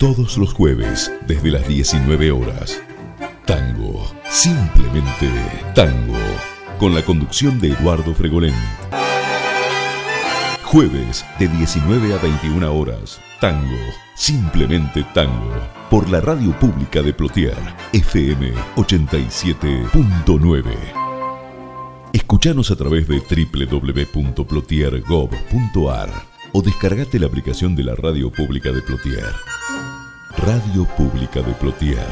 todos los jueves desde las 19 horas. Tango, simplemente tango, con la conducción de Eduardo Fregolén. Jueves de 19 a 21 horas. Tango, simplemente tango, por la radio pública de Plotier, FM 87.9. Escuchanos a través de www.plotiergov.ar o descargate la aplicación de la radio pública de Plotier. Radio Pública de Plotier,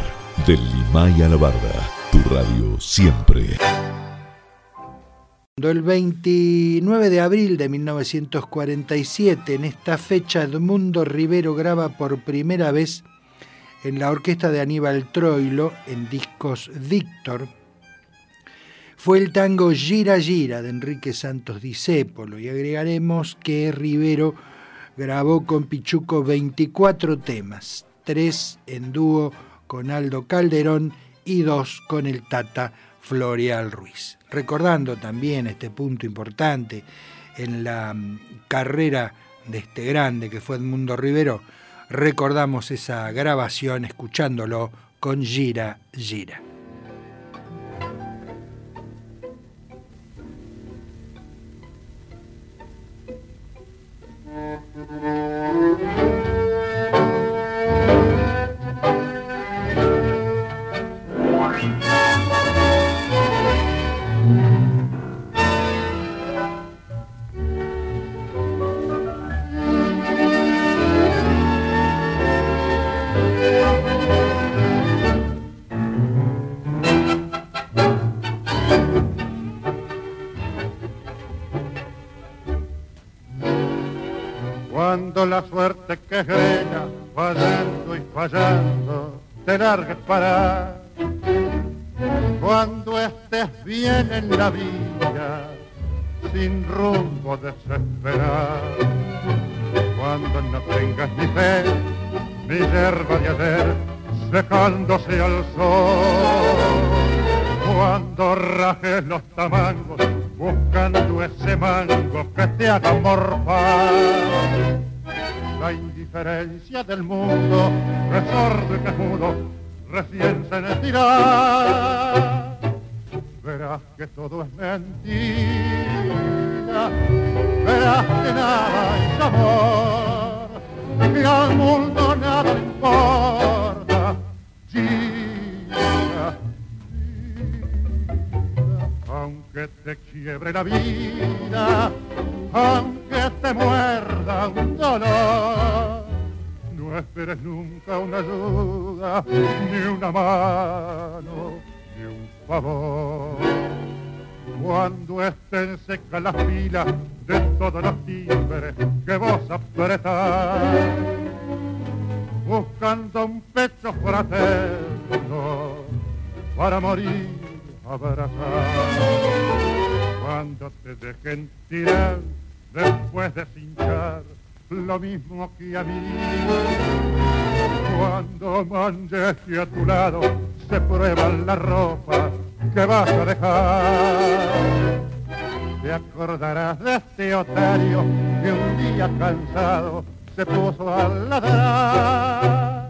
del Limay a la Barda, tu radio siempre. El 29 de abril de 1947, en esta fecha, Edmundo Rivero graba por primera vez en la orquesta de Aníbal Troilo, en discos Víctor, fue el tango Gira Gira de Enrique Santos Discépolo y agregaremos que Rivero grabó con Pichuco 24 temas, tres en dúo con Aldo Calderón y dos con el Tata Florial Ruiz. Recordando también este punto importante en la mm, carrera de este grande que fue Edmundo Rivero, recordamos esa grabación escuchándolo con Gira Gira. La suerte que fallando y fallando, te largues para. Cuando estés bien en la vida, sin rumbo desesperar. Cuando no tengas ni fe, ni hierba de ayer, secándose al sol. Cuando rajes los tamangos, buscando ese mango que te haga morfar la indiferencia del mundo, y que mudo, recién se sentirá. Verás que todo es mentira, verás que nada es amor, que al mundo nada importa. Gira, aunque te quiebre la vida, aunque te muerda un dolor. No esperes nunca una ayuda, ni una mano, ni un favor. Cuando estén secas las filas de todos los timbres que vos apretás, buscando un pecho fraterno para morir abrazado. Cuando te dejen tirar después de cinchar lo mismo que a mí. Cuando manches que a tu lado se prueba la ropa que vas a dejar. Te acordarás de este otario que un día cansado se puso a ladrar.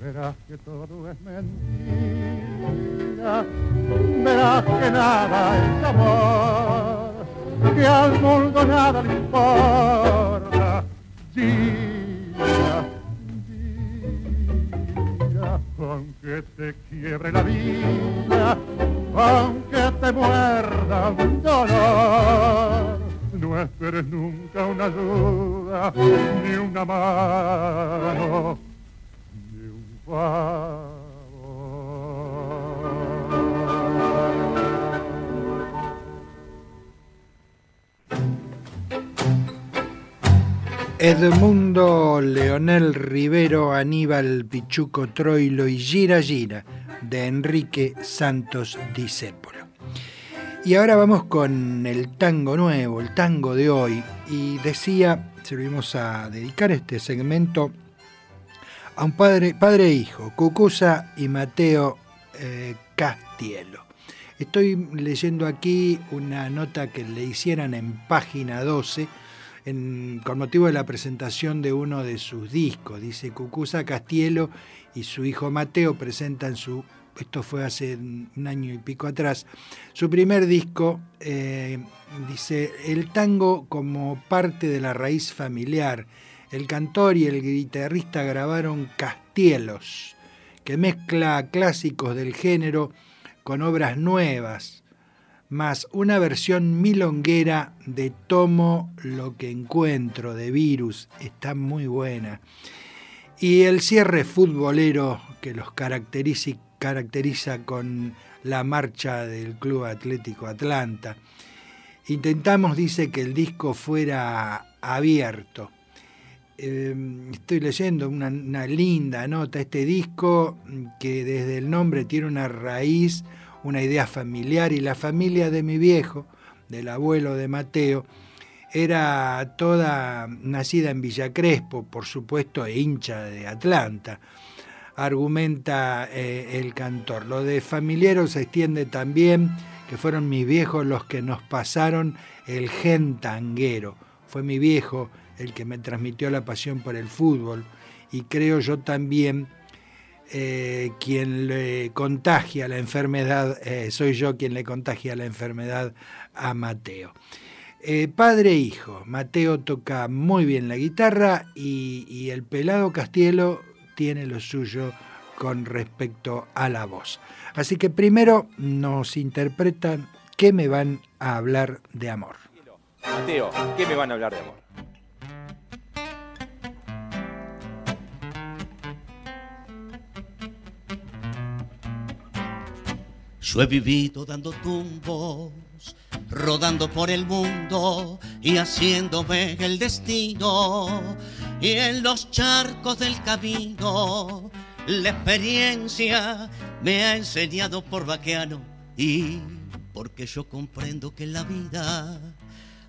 Verás que todo es mentira, verás que nada es amor que al mundo nada le importa. Gira, gira, aunque te quiebre la vida, aunque te muerda un dolor. No esperes nunca una ayuda, ni una mano, ni un favor. Edmundo Leonel Rivero, Aníbal Pichuco Troilo y Gira Gira de Enrique Santos Discépolo. Y ahora vamos con el tango nuevo, el tango de hoy. Y decía, servimos a dedicar este segmento a un padre, padre e hijo, Cucusa y Mateo eh, Castielo. Estoy leyendo aquí una nota que le hicieran en página 12 con motivo de la presentación de uno de sus discos. Dice, Cucusa Castielo y su hijo Mateo presentan su, esto fue hace un año y pico atrás, su primer disco, eh, dice, el tango como parte de la raíz familiar. El cantor y el guitarrista grabaron Castielos, que mezcla clásicos del género con obras nuevas más una versión milonguera de Tomo lo que encuentro de Virus, está muy buena. Y el cierre futbolero que los caracteriza, con la marcha del Club Atlético Atlanta. Intentamos, dice, que el disco fuera abierto. Em, estoy leyendo una linda nota, este disco que desde el nombre tiene una raíz una idea familiar y la familia de mi viejo, del abuelo de Mateo, era toda nacida en Villa Crespo, por supuesto, e hincha de Atlanta, argumenta eh, el cantor. Lo de familiero se extiende también, que fueron mis viejos los que nos pasaron el gen tanguero. Fue mi viejo el que me transmitió la pasión por el fútbol y creo yo también eh, quien le contagia la enfermedad, eh, soy yo quien le contagia la enfermedad a Mateo. Eh, padre e hijo, Mateo toca muy bien la guitarra y, el pelado Castielo tiene lo suyo con respecto a la voz. Así que primero nos interpretan qué me van a hablar de amor. Mateo, ¿qué me van a hablar de amor? Yo he vivido dando tumbos, rodando por el mundo y haciéndome el destino. Y en los charcos del camino, la experiencia me ha enseñado por vaqueano y porque yo comprendo que la vida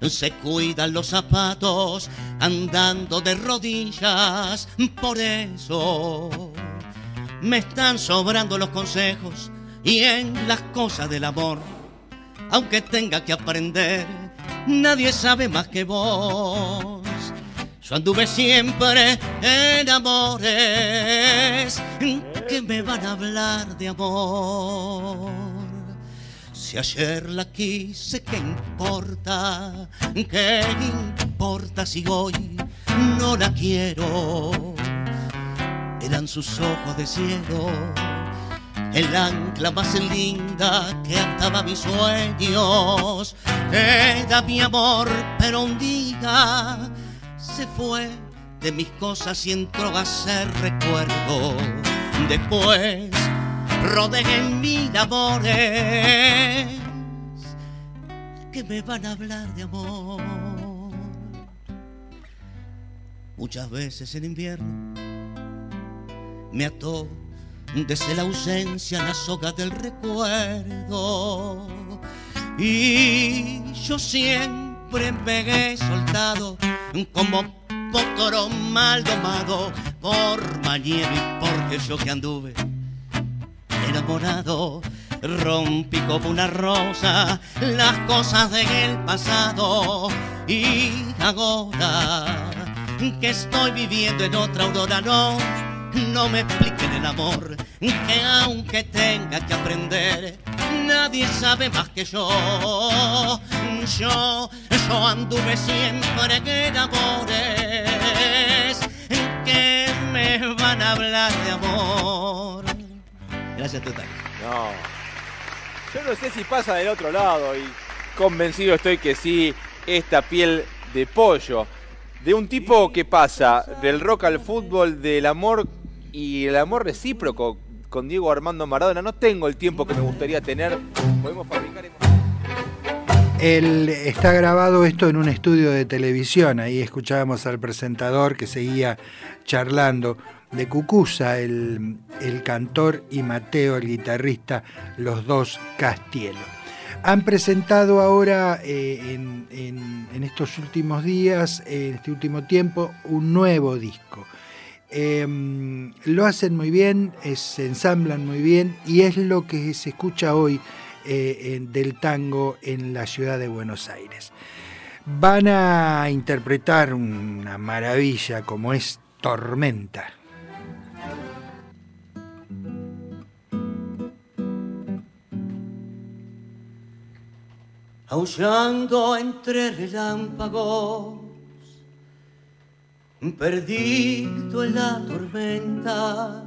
se cuidan los zapatos andando de rodillas. Por eso me están sobrando los consejos y en las cosas del amor. Aunque tenga que aprender, nadie sabe más que vos. Yo anduve siempre en amores que me van a hablar de amor. Si ayer la quise, ¿qué importa? ¿Qué importa si hoy no la quiero? Eran sus ojos de cielo el ancla más linda que ataba mis sueños. Era mi amor, pero un día se fue de mis cosas y entró a ser recuerdo. Después rodé en mil amores que me van a hablar de amor. Muchas veces en invierno me ató desde la ausencia la soga del recuerdo. Y yo siempre me he soltado como potro mal domado por mañana y porque yo que anduve enamorado. Rompí como una rosa las cosas del pasado y ahora que estoy viviendo en otra aurora no no me expliquen el amor, que aunque tenga que aprender, nadie sabe más que yo. Yo, yo anduve siempre en amores, que me van a hablar de amor. Gracias, total. No. Yo no sé si pasa del otro lado y convencido estoy que sí, esta piel de pollo. De un tipo que pasa del rock al fútbol, del amor y el amor recíproco con Diego Armando Maradona. No tengo el tiempo que me gustaría tener. Podemos fabricar. El, está grabado esto en un estudio de televisión. Ahí escuchábamos al presentador que seguía charlando de Cucusa, el, cantor, y Mateo, el guitarrista, los dos Castielo. Han presentado ahora eh, en, en, estos últimos días, en este último tiempo, un nuevo disco. Em, lo hacen muy bien, se ensamblan muy bien y es lo que se escucha hoy eh, del tango en la ciudad de Buenos Aires. van a interpretar una maravilla como es Tormenta. aullando entre relámpagos, perdido en la tormenta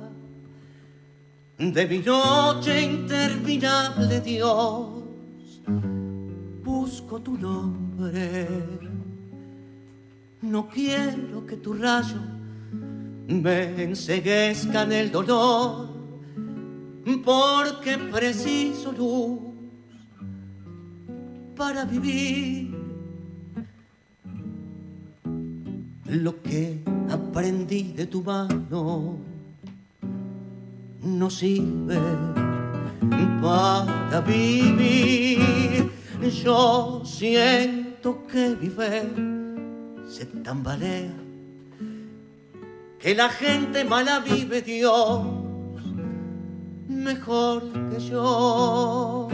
de mi noche interminable, Dios, busco tu nombre. No quiero que tu rayo me enseguezca en el dolor, porque preciso luz para vivir. Lo que aprendí de tu mano no sirve para vivir. Yo siento que mi fe se tambalea, que la gente mala vive Dios mejor que yo.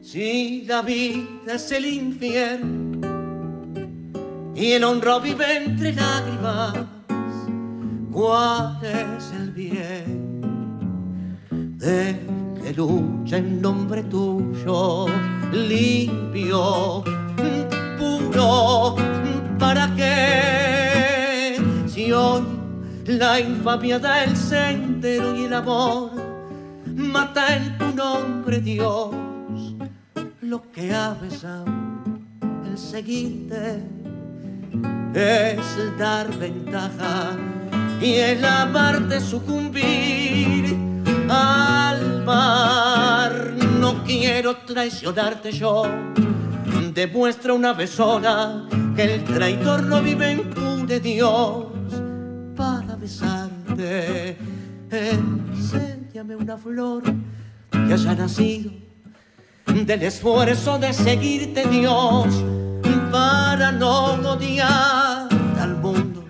Si la vida es el infierno y el honro vive entre lágrimas, ¿cuál es el bien de que lucha en nombre tuyo, limpio, puro? ¿Para qué? Si hoy la infamia del sendero y el amor mata en tu nombre, Dios lo que ha besado el seguirte es dar ventaja y el amarte sucumbir al mar. No quiero traicionarte yo, demuestra una vez sola que el traidor no vive en pure Dios para besarte. Enséñame una flor que haya nacido del esfuerzo de seguirte Dios para no odiar al mundo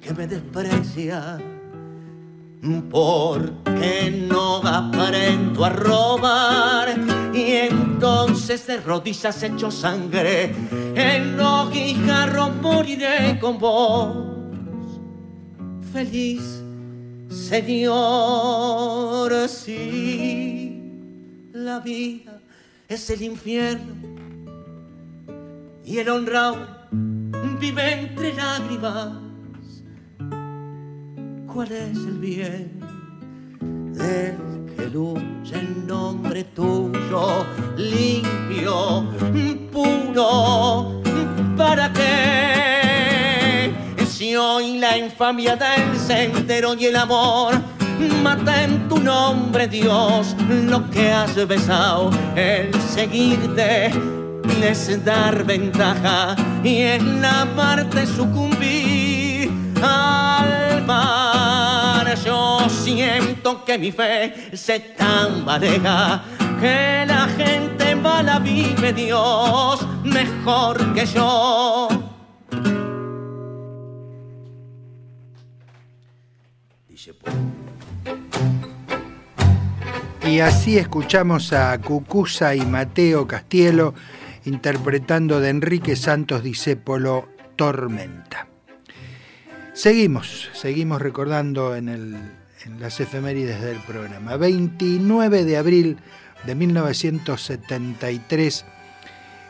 que me desprecia porque no aprendo a robar. Y entonces de rodillas hecho sangre en los guijarros moriré con vos. Feliz Señor sí la vida es el infierno y el honrado vive entre lágrimas. ¿Cuál es el bien del que lucha en nombre tuyo, limpio, puro? ¿Para qué? Si hoy la infamia del sendero y el amor mata en tu nombre, Dios, lo que has besado, el seguirte es dar ventaja y en la parte sucumbir al mar. Yo siento que mi fe se tambaleja, que la gente mala vive Dios mejor que yo. Y así escuchamos a Cucusa y Mateo Castielo interpretando de Enrique Santos Discépolo Tormenta. Seguimos, seguimos recordando en, las efemérides del programa. 29 de abril de 1973,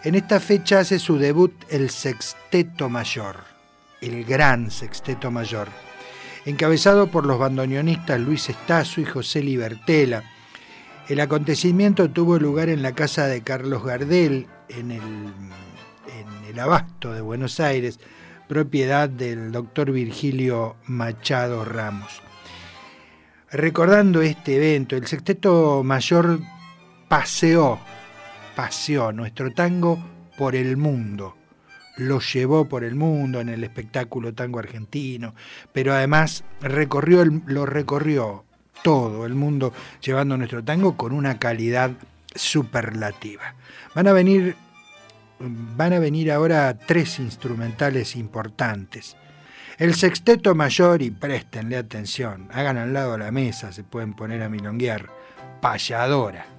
en esta fecha hace su debut el Sexteto Mayor, el gran Sexteto Mayor, encabezado por los bandoneonistas Luis Estazo y José Libertela el acontecimiento tuvo lugar en la casa de Carlos Gardel, en el, en el Abasto de Buenos Aires, propiedad del doctor Virgilio Machado Ramos. Recordando este evento, el Sexteto Mayor paseó, paseó nuestro tango por el mundo, lo llevó por el mundo en el espectáculo tango argentino, pero además recorrió, lo recorrió todo el mundo llevando nuestro tango con una calidad superlativa. Van a venir, van a venir ahora tres instrumentales importantes. El sexteto mayor, y préstenle atención, hagan al lado la mesa, se pueden poner a milonguear, payadora.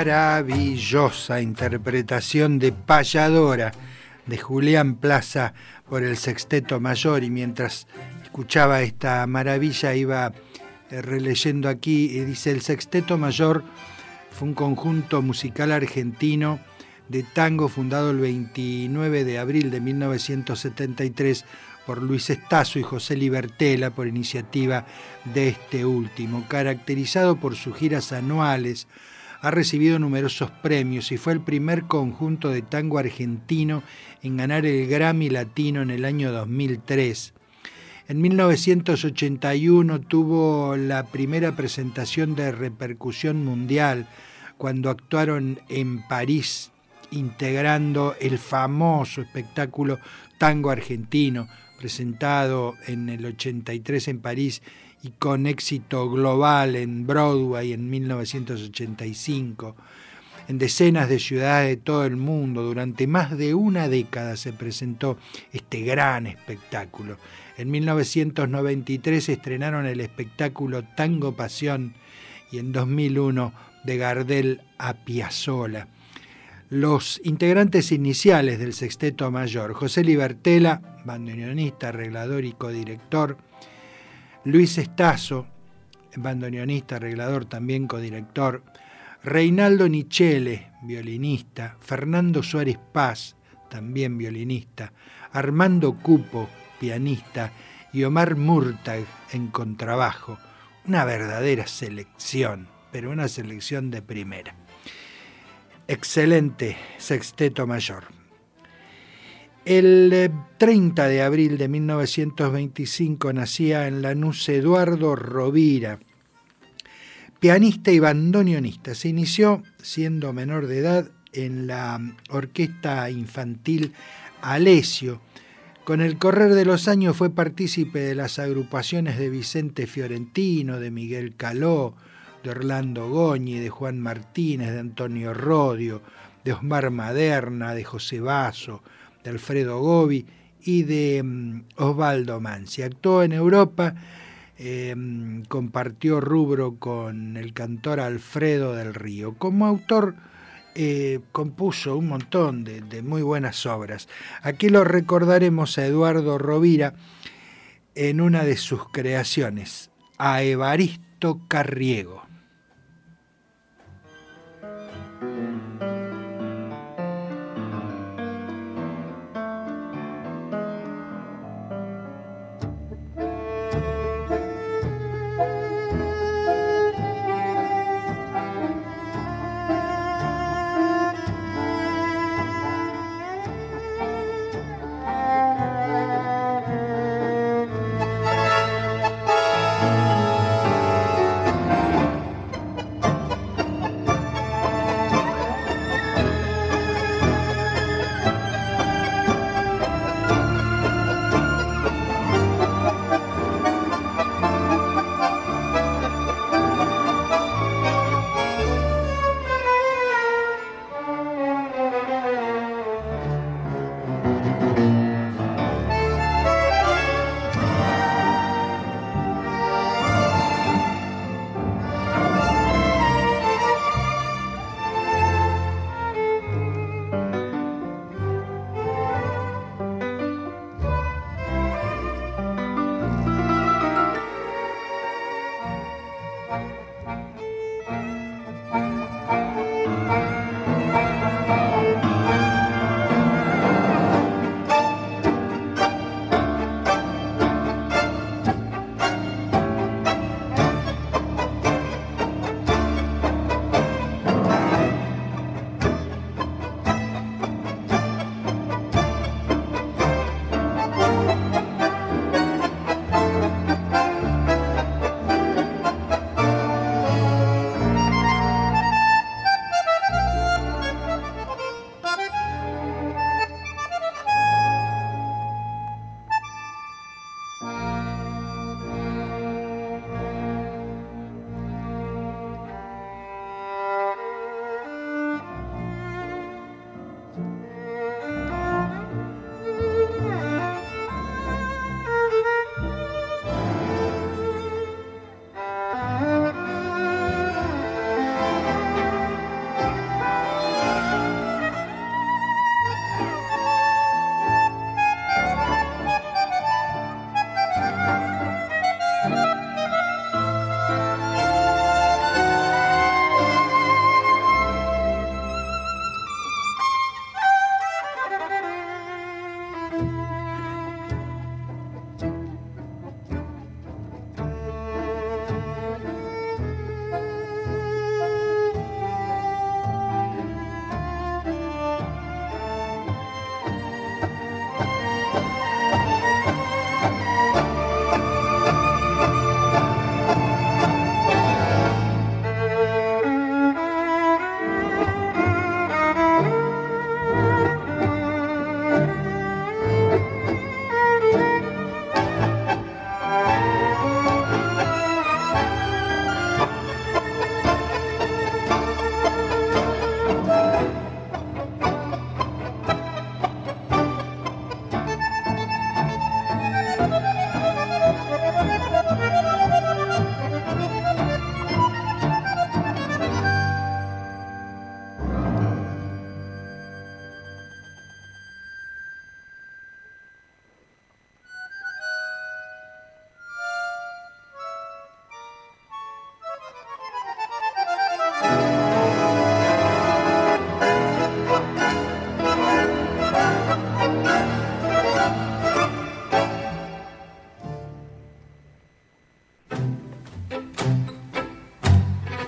Maravillosa interpretación de Payadora de Julián Plaza por el Sexteto Mayor. Y mientras escuchaba esta maravilla iba eh, releyendo aquí dice el Sexteto Mayor fue un conjunto musical argentino de tango fundado el 29 de abril de 1973 por Luis Estazo y José Libertela por iniciativa de este último, caracterizado por sus giras anuales, ha recibido numerosos premios y fue el primer conjunto de tango argentino en ganar el Grammy Latino en el año 2003. En 1981 tuvo la primera presentación de repercusión mundial cuando actuaron en París integrando el famoso espectáculo Tango Argentino, presentado en el 83 en París y con éxito global en Broadway en 1985. En decenas de ciudades de todo el mundo, durante más de una década se presentó este gran espectáculo. En 1993 estrenaron el espectáculo Tango Pasión y en 2001 de Gardel a Piazzola. Los integrantes iniciales del Sexteto Mayor, José Libertela, bandoneonista, arreglador y codirector, Luis Estazo, bandoneonista, arreglador, también codirector, Reinaldo Nichele, violinista, Fernando Suárez Paz, también violinista, Armando Cupo, pianista, y Omar Murtag en contrabajo. Una verdadera selección, pero una selección de primera. Excelente sexteto mayor. El 30 de abril de 1925 nacía en Lanús Eduardo Rovira, pianista y bandoneonista. Se inició siendo menor de edad en la orquesta infantil Alesio. Con el correr de los años fue partícipe de las agrupaciones de Vicente Fiorentino, de Miguel Caló, de Orlando Goñi, de Juan Martínez, de Antonio Rodio, de Osmar Maderna, de José Basso, de Alfredo Gobi y de mm, Osvaldo Mansi. Actuó en Europa, em, compartió rubro con el cantor Alfredo del Río. Como autor eh, compuso un montón de, de, muy buenas obras. Aquí lo recordaremos a Eduardo Rovira en una de sus creaciones, a Evaristo Carriego.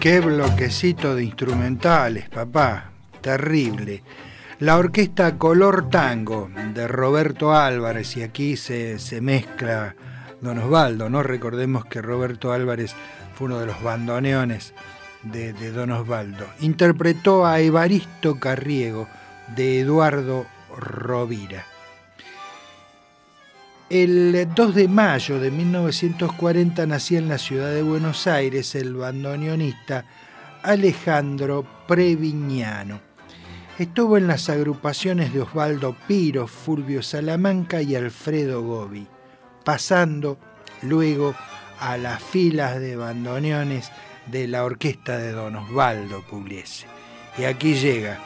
Qué bloquecito de instrumentales, papá. Terrible. La orquesta Color Tango de Roberto Álvarez, y aquí se, mezcla Don Osvaldo, ¿no? Recordemos que Roberto Álvarez fue uno de los bandoneones de, de Don Osvaldo. Interpretó a Evaristo Carriego de Eduardo Rovira. El 2 de mayo de 1940 nacía en la ciudad de Buenos Aires el bandoneonista Alejandro Previñano. Estuvo en las agrupaciones de Osvaldo Piro, Fulvio Salamanca y Alfredo Gobi, pasando luego a las filas de bandoneones de la orquesta de Don Osvaldo Pugliese. Y aquí llega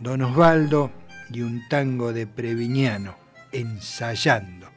Don Osvaldo y un tango de Previñano, ensayando.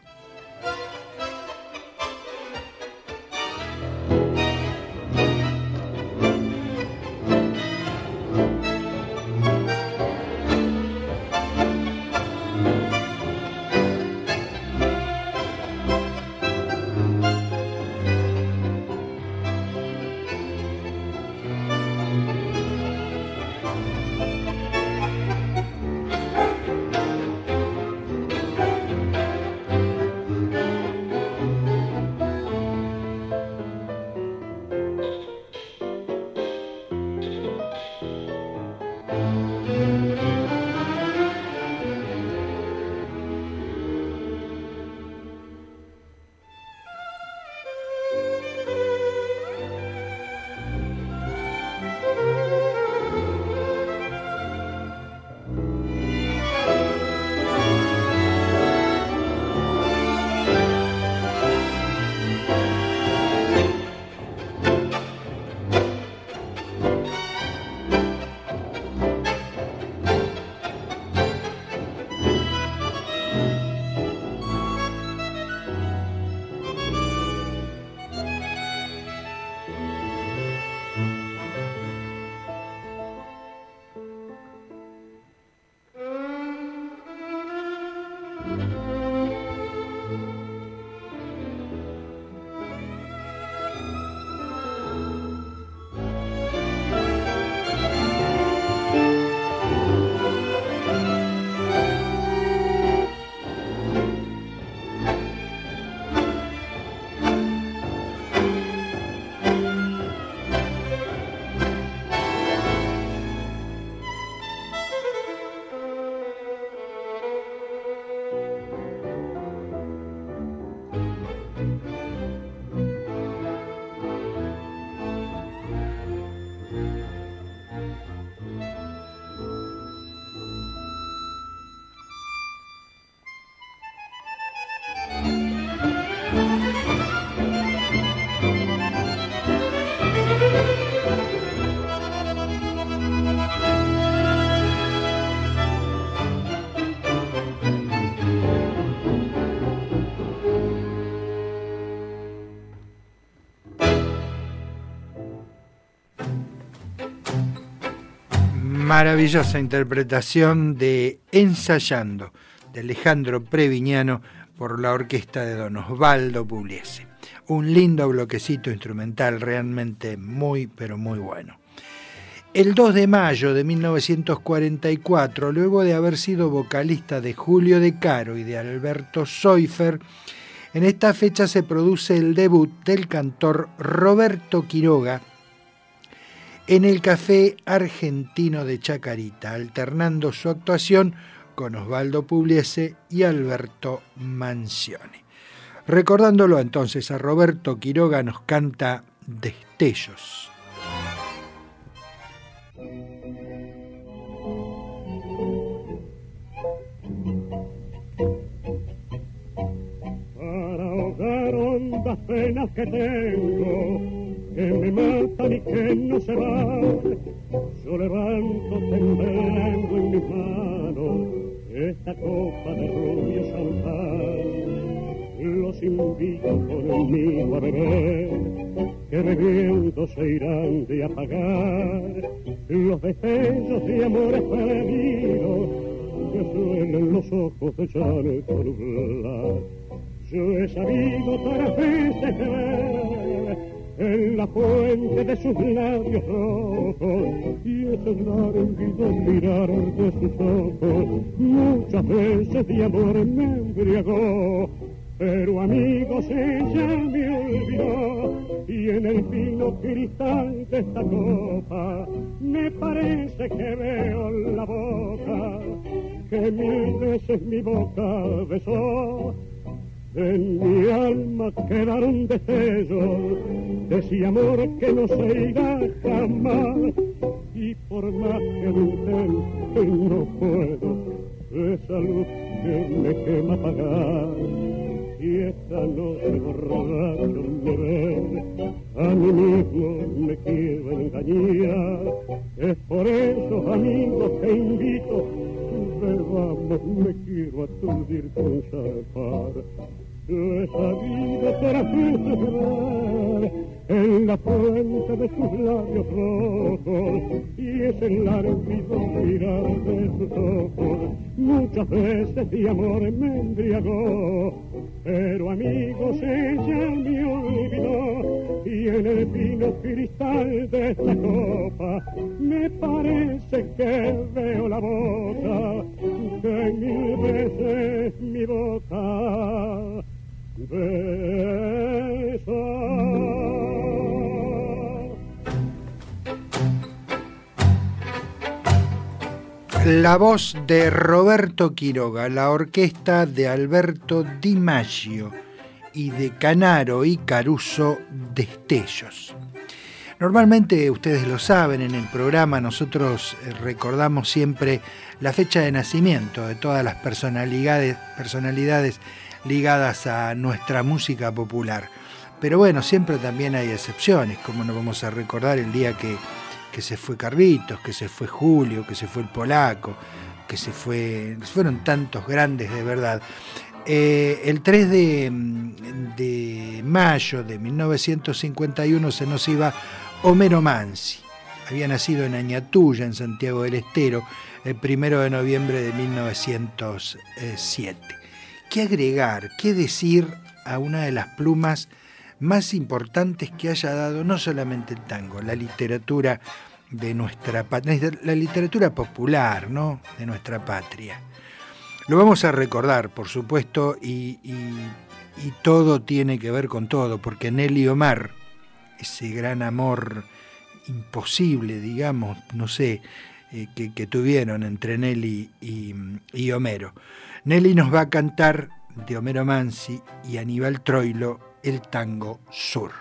Maravillosa interpretación de Ensayando de Alejandro Previñano por la orquesta de Don Osvaldo Pugliese. Un lindo bloquecito instrumental realmente muy pero muy bueno. El 2 de mayo de 1944, luego de haber sido vocalista de Julio De Caro y de Alberto Soifer, en esta fecha se produce el debut del cantor Roberto Quiroga en el Café Argentino de Chacarita, alternando su actuación con Osvaldo Pugliese y Alberto Mancione. Recordándolo entonces a Roberto Quiroga nos canta Destellos. Para ahogar penas que tengo que me matan y que no se van. Yo levanto temblando en mis manos esta copa de rubio champán. Los invito conmigo a beber, que bebiendo se irán de apagar los destellos de amores perdidos que suenan los ojos de llanto nublar. Yo he sabido para veces en la fuente de sus labios rojos y ese larguido mirar de sus ojos. Muchas veces de amor me embriagó pero amigos ella me olvidó y en el fino cristal de esta copa me parece que veo la boca que mil veces mi boca besó en mi alma quedaron destellos de ese amor que no se irá jamás. Y por más que intente no puedo, esa luz que me quema apagar. Y esta noche borracho me ve, a mí mismo me quiero engañar. Es por eso, amigos, que invito, bebamos, me quiero aturdir con zafar. Yo he sabido cerrar en la fuente de sus labios rojos y es el largo mirar de sus ojos. Muchas veces de amor me embriagó, pero amigos ella me olvidó y en el vino cristal de esta copa me parece que veo la boca de mil veces mi boca la voz de Roberto Quiroga, la orquesta de Alberto Di Maggio y de Canaro y Caruso Destellos. Normalmente ustedes lo saben, en el programa nosotros eh, recordamos siempre la fecha de nacimiento de todas las personalidades, personalidades ligadas a nuestra música popular. Pero bueno, siempre también hay excepciones, como no vamos a recordar el día que, se fue Carlitos, que se fue Julio, que se fue el polaco, que se fue, fueron tantos grandes de verdad. Eh, el 3 de, de, mayo de 1951 se nos iba Homero Mansi. Había nacido en Añatuya, en Santiago del Estero, el 1 de noviembre de 1907 qué agregar, qué decir a una de las plumas más importantes que haya dado no solamente el tango, la literatura de nuestra patria, la literatura popular, ¿no? De nuestra patria. Lo vamos a recordar, por supuesto, y, todo tiene que ver con todo, porque Nelly Omar, ese gran amor imposible, digamos, no sé, eh, que, tuvieron entre Nelly y Homero. Nelly nos va a cantar de Homero Mansi y Aníbal Troilo el tango Sur.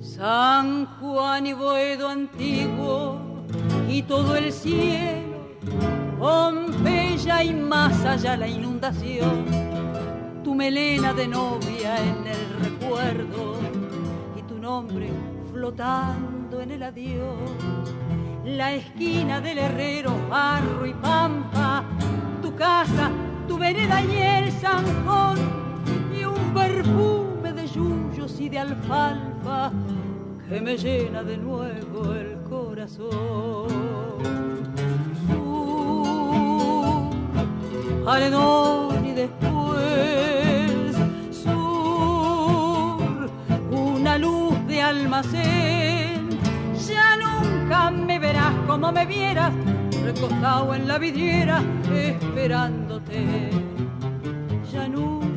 San Juan y Boedo y todo el cielo, Pompeya y más allá la inundación, tu melena de novia en el recuerdo y tu nombre flotando en el adiós, la esquina del herrero, barro y pampa, tu casa, tu vereda y el zanjón y un perfume de yuyos y de alfalfa que me llena de nuevo el corazón. Sur, y después sur, una luz de almacén. Ya nunca me verás como me vieras, recostado en la vidriera, esperándote. Ya nunca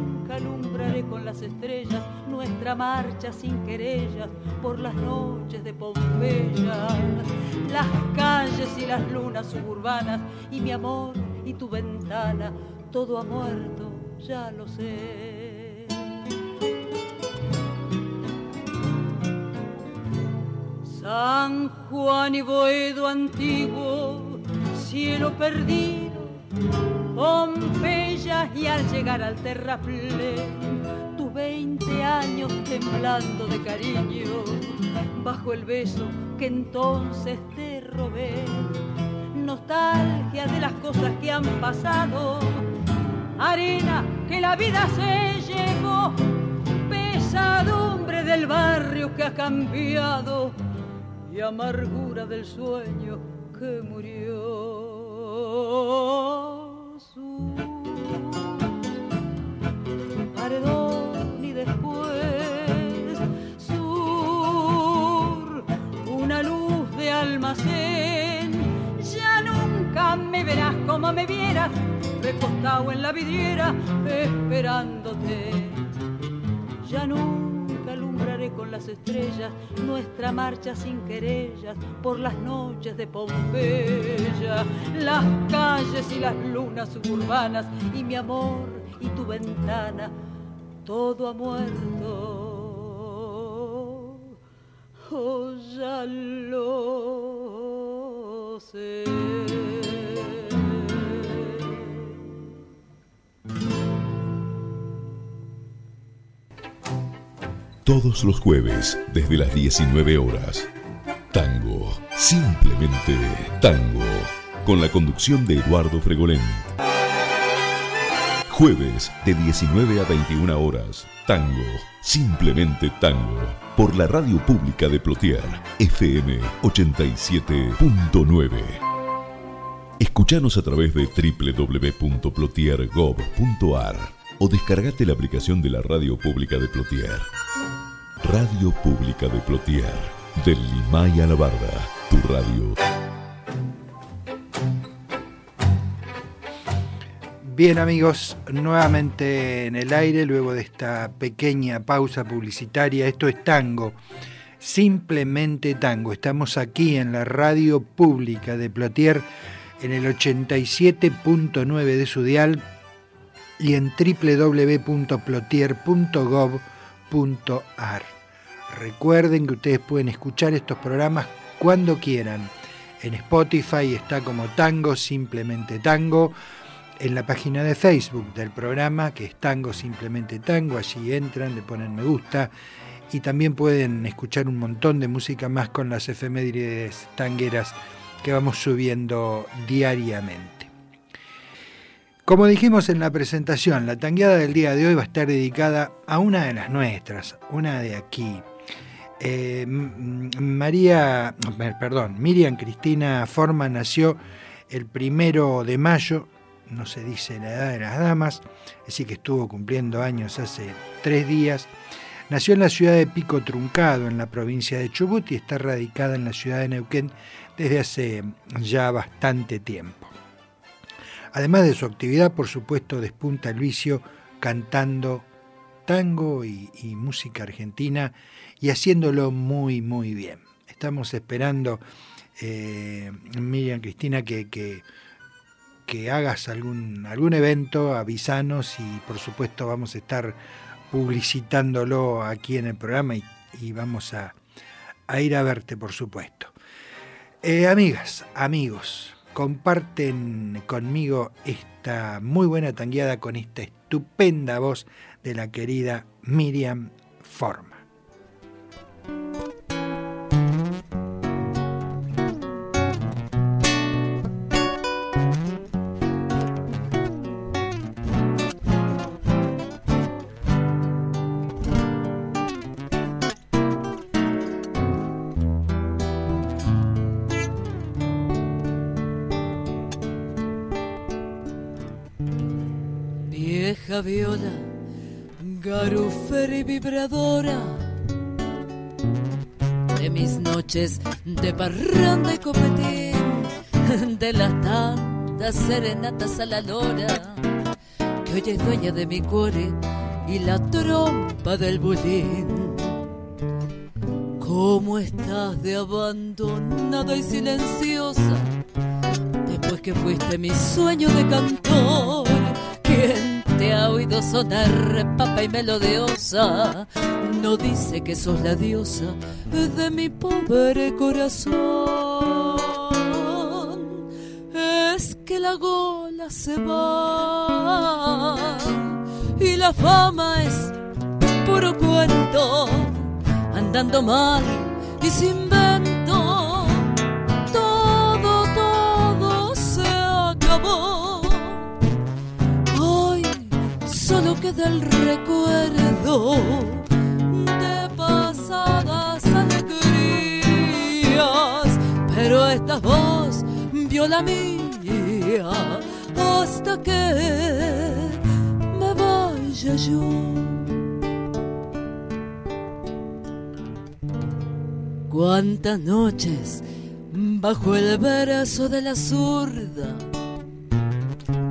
con las estrellas nuestra marcha sin querellas por las noches de Pompeya, las calles y las lunas suburbanas y mi amor y tu ventana, todo ha muerto, ya lo sé. San Juan y Boedo antiguo, cielo perdido, Pompeya y al llegar al terraplén veinte años temblando de cariño bajo el beso que entonces te robé. Nostalgia de las cosas que han pasado, arena que la vida se llevó, pesadumbre del barrio que ha cambiado y amargura del sueño que murió. Ya nunca me verás como me vieras, recostado en la vidriera esperándote. Ya nunca alumbraré con las estrellas nuestra marcha sin querellas por las noches de Pompeya, las calles y las lunas suburbanas y mi amor y tu ventana, todo ha muerto. Ya lo sé. Todos los jueves, desde las 19 horas. Tango, simplemente tango. Con la conducción de Eduardo Fregolén. Jueves, de 19 a 21 horas. Tango, simplemente tango. Por la radio pública de Plotier, FM 87.9. Escuchanos a través de www.plotiergov.ar o descargate la aplicación de la radio pública de Plotier. Radio Pública de Plotier, del Limay a la Barda, tu radio. Bien amigos, nuevamente en el aire luego de esta pequeña pausa publicitaria. Esto es tango, simplemente tango. Estamos aquí en la radio pública de Plotier en el 87.9 de su dial y en www.plotier.gov.ar. Recuerden que ustedes pueden escuchar estos programas cuando quieran. En Spotify está como Tango, simplemente Tango. En la página de Facebook del programa, que es Tango, simplemente Tango, allí entran, le ponen me gusta. Y también pueden escuchar un montón de música más con las efemérides tangueras que vamos subiendo diariamente. Como dijimos en la presentación, la tangueada del día de hoy va a estar dedicada a una de las nuestras, una de aquí. Eh, María, perdón, Miriam Cristina Forma nació el primero de mayo, no se dice la edad de las damas, así que estuvo cumpliendo años hace tres días. Nació en la ciudad de Pico Truncado, en la provincia de Chubut, y está radicada en la ciudad de Neuquén desde hace ya bastante tiempo. Además de su actividad, por supuesto, despunta el vicio cantando tango y, música argentina y haciéndolo muy, muy bien. Estamos esperando, eh, Miriam Cristina, que, que hagas algún, algún evento, avisanos y por supuesto vamos a estar publicitándolo aquí en el programa y, vamos a, a, ir a verte, por supuesto. Eh, amigas, amigos, comparten conmigo esta muy buena tangueada con esta estupenda voz de la querida Miriam Forma. Viola, garufera y vibradora de mis noches de parranda y copetín, de las tantas serenatas a la lora, que hoy es dueña de mi cuore y la trompa del bulín. ¿Cómo estás de abandonada y silenciosa? Después que fuiste mi sueño de cantor, ¿quién te ha oído sonar papa y melodiosa? No dice que sos la diosa de mi pobre corazón. Es que la gola se va y la fama es puro cuento, andando mal y sin todo se acabó. Hoy queda el recuerdo de pasadas alegrías, pero esta voz vio la mía hasta que me vaya yo. Cuántas noches bajo el brazo de la zurda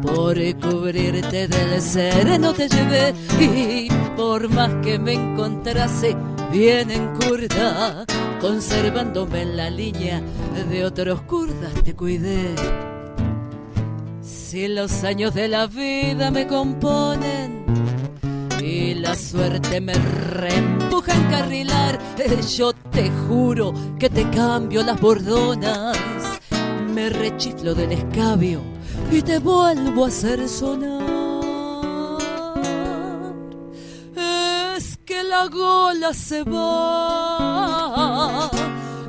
por cubrirte del sereno te llevé y por más que me encontrase bien en curda, conservándome en la línea de otros kurdas te cuidé. Si los años de la vida me componen y la suerte me reempuja a encarrilar, yo te juro que te cambio las bordonas, me rechiflo del escabio y te vuelvo a hacer sonar. Es que la gola se va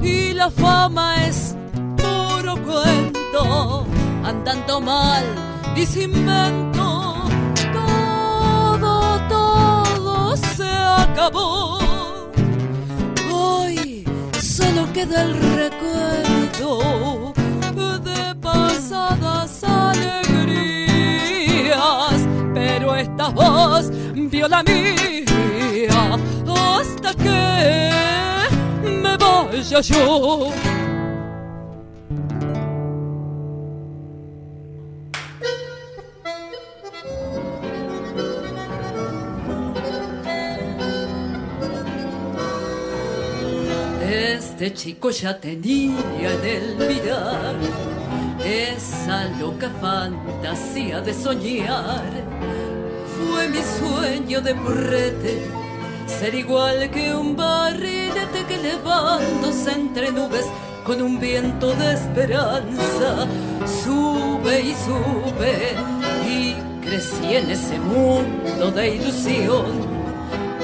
y la fama es puro cuento, andando mal vento. Todo, todo se acabó. Hoy solo queda el recuerdo de pasadas alegrías, pero esta voz vio la mía hasta que me vaya yo. Este chico ya tenía en el mirar esa loca fantasía de soñar. Fue mi sueño de purrete, ser igual que un barrilete que levándose entre nubes con un viento de esperanza. Sube y sube y crecí en ese mundo de ilusión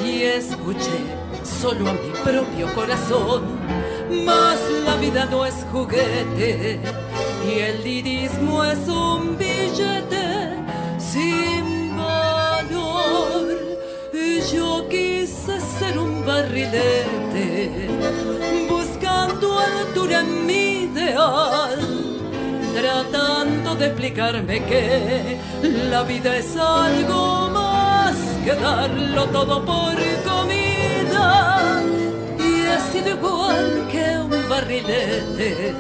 y escuché solo a mi propio corazón. Mas la vida no es juguete y el lirismo es un billete sin valor. Yo quise ser un barrilete buscando altura en mi ideal. Tratando de explicarme que la vida es algo más que darlo todo por comida. He sido igual que un barrilete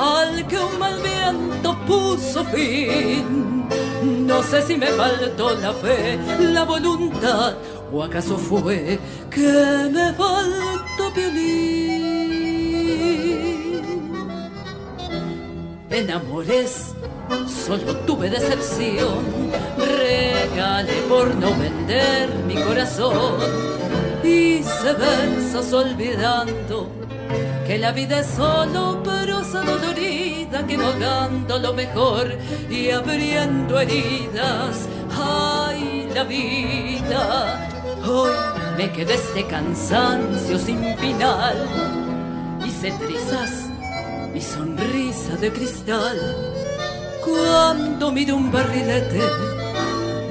al que un mal viento puso fin. No sé si me faltó la fe, la voluntad, o acaso fue que me faltó violín. En amores solo tuve decepción, regalé por no vender mi corazón. Hice versos olvidando que la vida es solo prosa dolorida que bogando lo mejor y abriendo heridas. Ay, la vida, hoy me quedé este cansancio sin final. Hice trizas mi sonrisa de cristal. Cuando miro un barrilete,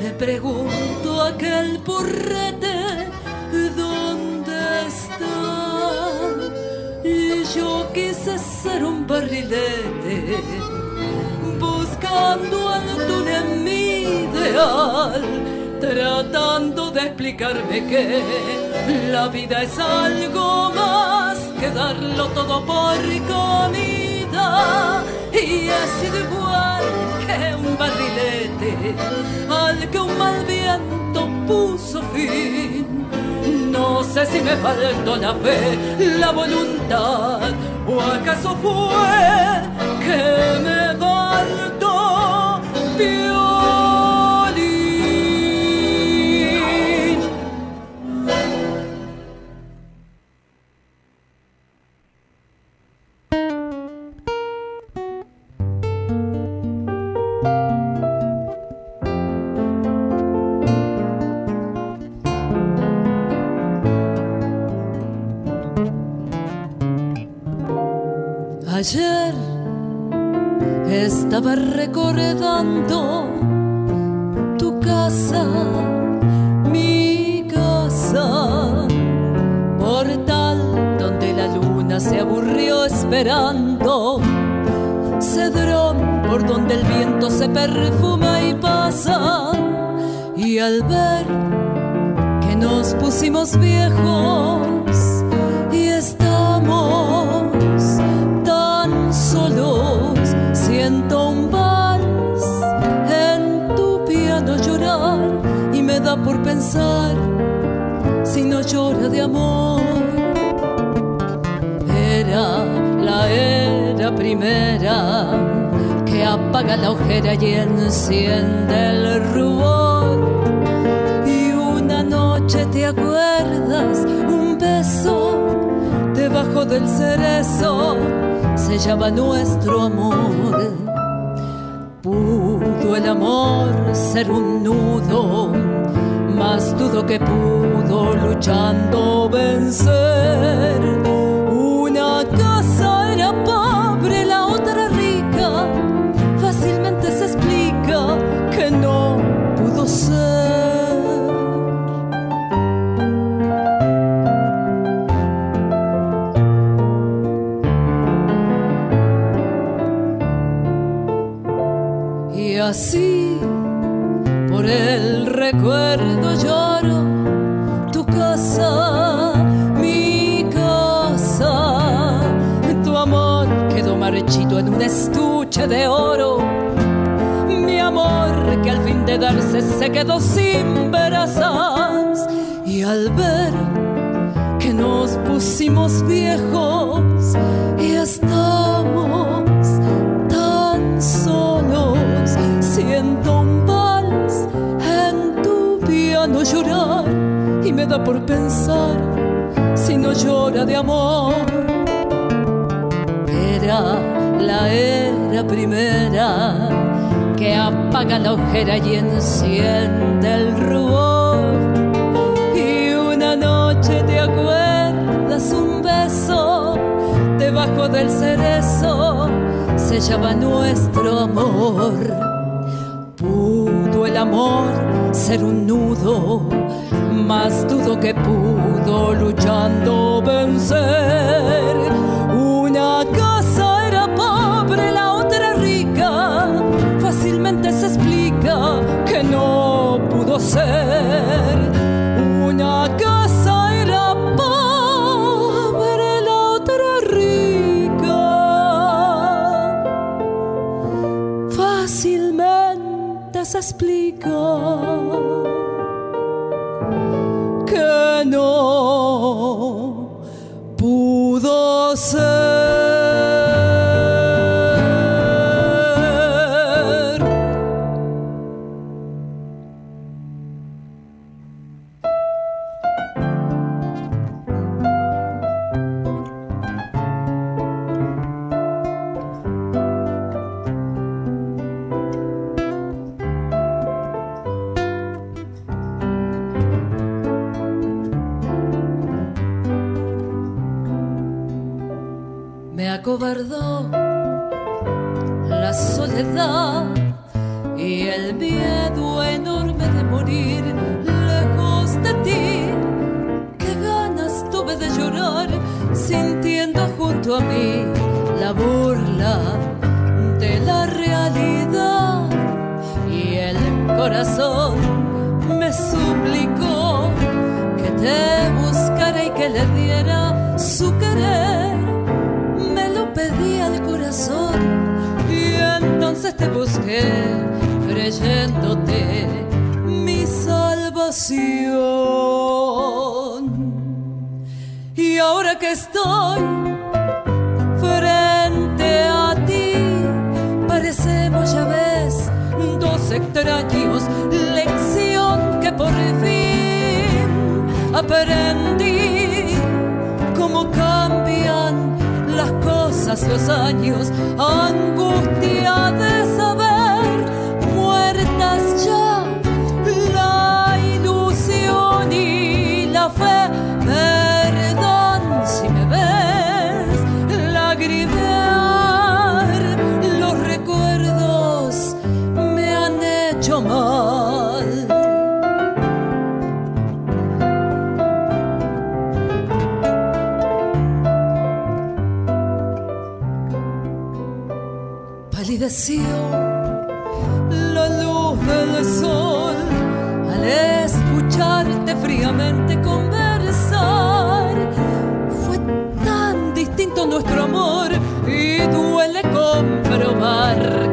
me pregunto aquel porrete, yo quise ser un barrilete, buscando altura en mi ideal, tratando de explicarme que la vida es algo más que darlo todo por comida. Y he sido igual que un barrilete al que un mal viento puso fin. No sé si me faltó la fe, la voluntad, o acaso fue que me faltó violín. enredando tu casa, mi casa, portal donde la luna se aburrió esperando, cedrón por donde el viento se perfuma y pasa, y al ver que nos pusimos viejos, pensar si no llora de amor. Era la era primera que apaga la ojera y enciende el rubor. Y una noche te acuerdas, un beso debajo del cerezo sellaba nuestro amor. Pudo el amor ser un nudo, más dudo que pudo luchando vencer. Una casa era pobre, ojera y enciende el rubor. Y una noche te acuerdas un beso debajo del cerezo sellaba nuestro amor. Pudo el amor ser un nudo, más dudo que pudo luchando vencer. Y entonces te busqué creyéndote mi salvación. Y ahora que estoy frente a ti, parecemos ya ves dos extraños, lección que por fin aprendí cómo cambian cosas, los años, angustia de saber,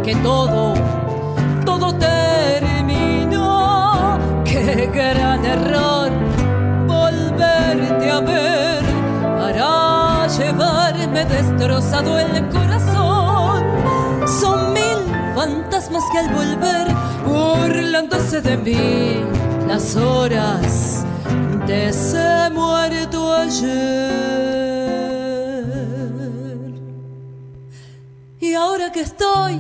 que todo, todo terminó. Qué gran error volverte a ver para llevarme destrozado el corazón. Son mil fantasmas que al volver, burlándose de mí, las horas de ese muerto ayer. Y ahora que estoy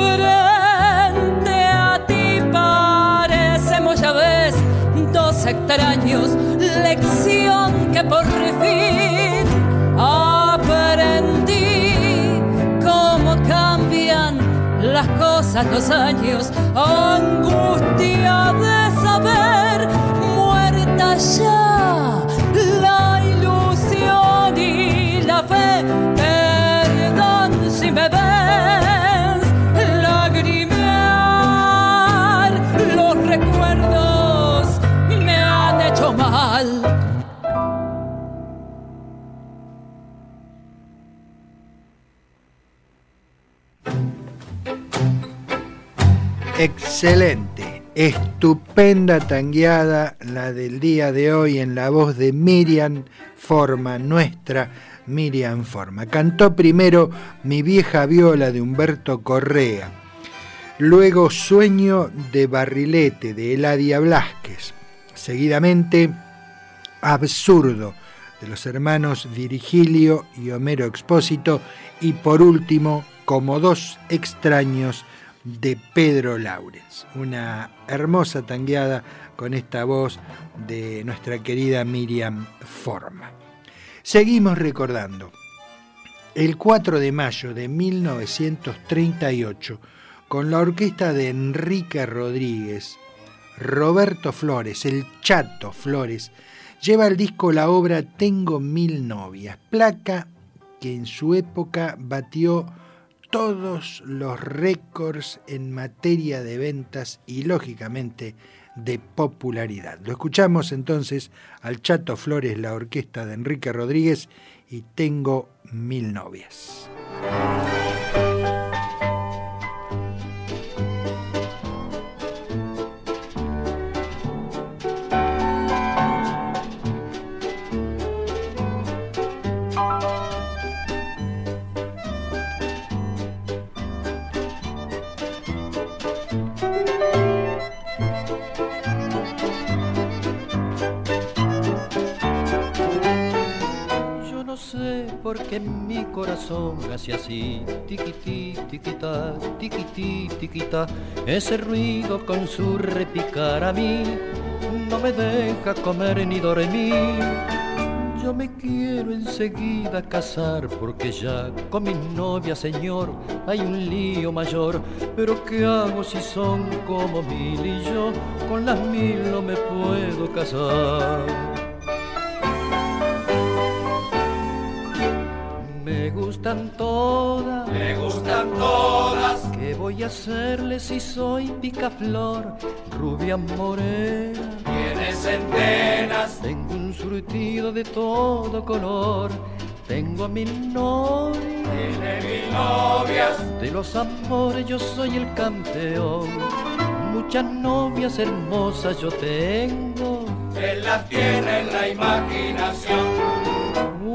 frente a ti, parecemos ya ves dos extraños, lección que por fin aprendí. Cómo cambian las cosas, los años, angustia de saber, muerta ya Excelente, estupenda tangueada la del día de hoy en la voz de Miriam Forma, nuestra Miriam Forma. Cantó primero Mi vieja viola de Humberto Correa, luego Sueño de Barrilete de Eladia Blasquez, seguidamente Absurdo de los hermanos Virgilio y Homero Expósito y por último Como dos extraños de Pedro Laurens. Una hermosa tangueada con esta voz de nuestra querida Miriam Forma. Seguimos recordando. El 4 de mayo de 1938, con la orquesta de Enrique Rodríguez, Roberto Flores, el Chato Flores, lleva al disco la obra Tengo mil novias, placa que en su época batió todos los récords en materia de ventas y lógicamente de popularidad. Lo escuchamos entonces al Chato Flores, la orquesta de Enrique Rodríguez y Tengo mil novias. Sé por qué mi corazón hace así, tiquití, tiquita, tiquití, tiquita. Ese ruido con su repicar a mí no me deja comer ni dormir. Yo me quiero enseguida casar porque ya con mi novia, señor, hay un lío mayor. Pero ¿qué hago si son como mil y yo con las mil no me puedo casar? Me gustan todas, Me gustan todas, ¿Qué voy a hacerle si soy picaflor, rubia morena? tiene centenas, Tengo un surtido de todo color, tengo a mil novias. tiene mil novias, De los amores yo soy el campeón, muchas novias hermosas yo tengo. él las tiene en la imaginación.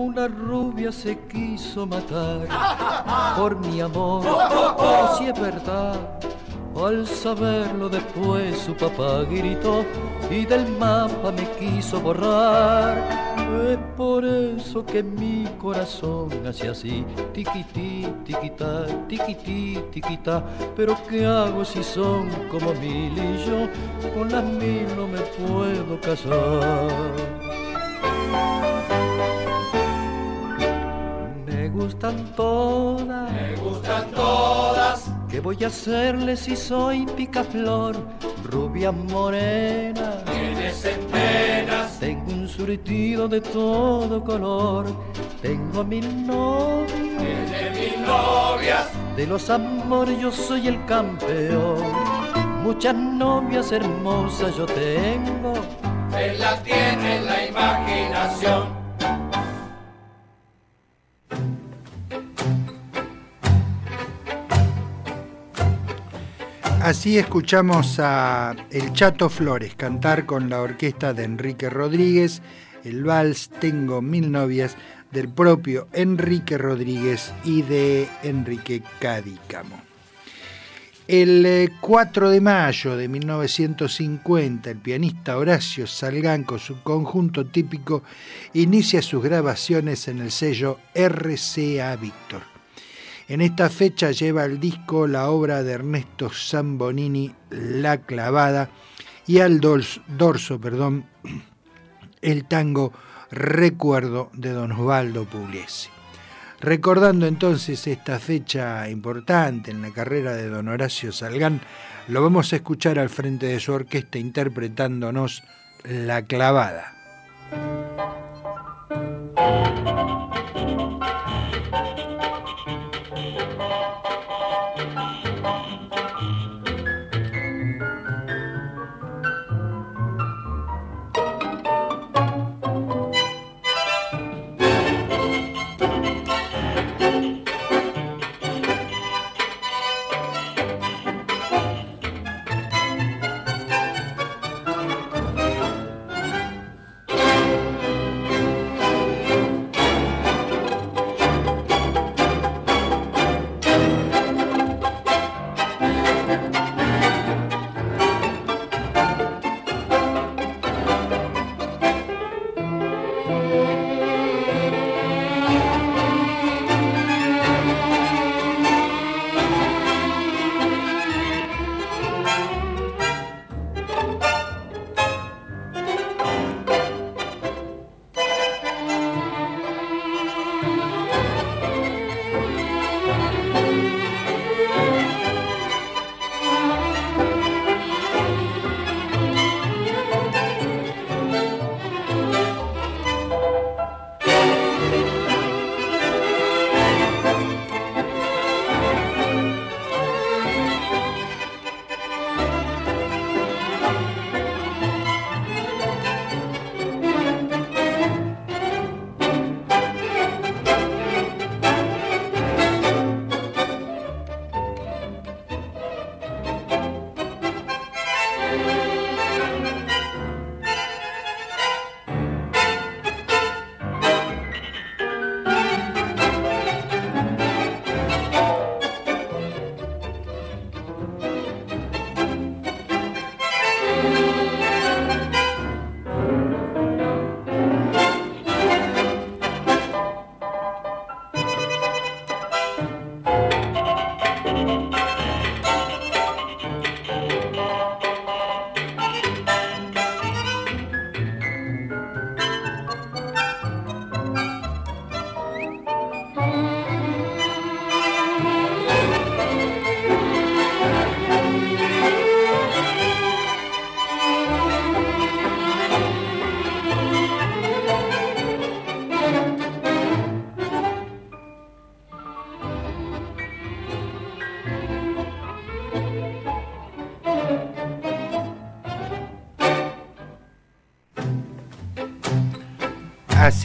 Una rubia se quiso matar por mi amor, pero si es verdad. Al saberlo después su papá gritó y del mapa me quiso borrar. Es por eso que mi corazón hace así, tiquití, tiquitá, tiquití, tiquitá. Pero ¿qué hago si son como mil y yo con las mil no me puedo casar? Gustan todas, Me gustan todas, ¿qué voy a hacerle si soy picaflor, rubia morena? tiene centenas, Tengo un surtido de todo color, tengo a mil novias. tiene mil novias. De los amores yo soy el campeón. Muchas novias hermosas yo tengo. Él las tiene en la imaginación. Así escuchamos a El Chato Flores cantar con la orquesta de Enrique Rodríguez el vals Tengo mil novias del propio Enrique Rodríguez y de Enrique Cadícamo. El 4 eh, de mayo de 1950, el pianista Horacio Salgán con su conjunto típico inicia sus grabaciones en el sello RCA Víctor. En esta fecha lleva el disco la obra de Ernesto Zambonini, La Clavada, y al dorso, perdón, el tango Recuerdo de Don Osvaldo Pugliese. Recordando entonces esta fecha importante en la carrera de don Horacio Salgán, lo vamos a escuchar al frente de su orquesta interpretándonos La Clavada.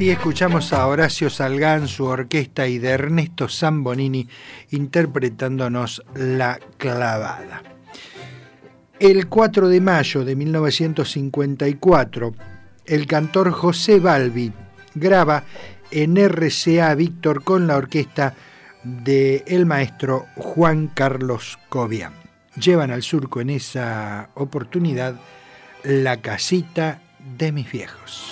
Así escuchamos a Horacio Salgán, su orquesta y de Ernesto Zambonini interpretándonos La Clavada. El 4 de mayo de 1954, el cantor José Balbi graba en RCA Víctor con la orquesta de el maestro Juan Carlos Covia. Llevan al surco en esa oportunidad la casita de mis viejos.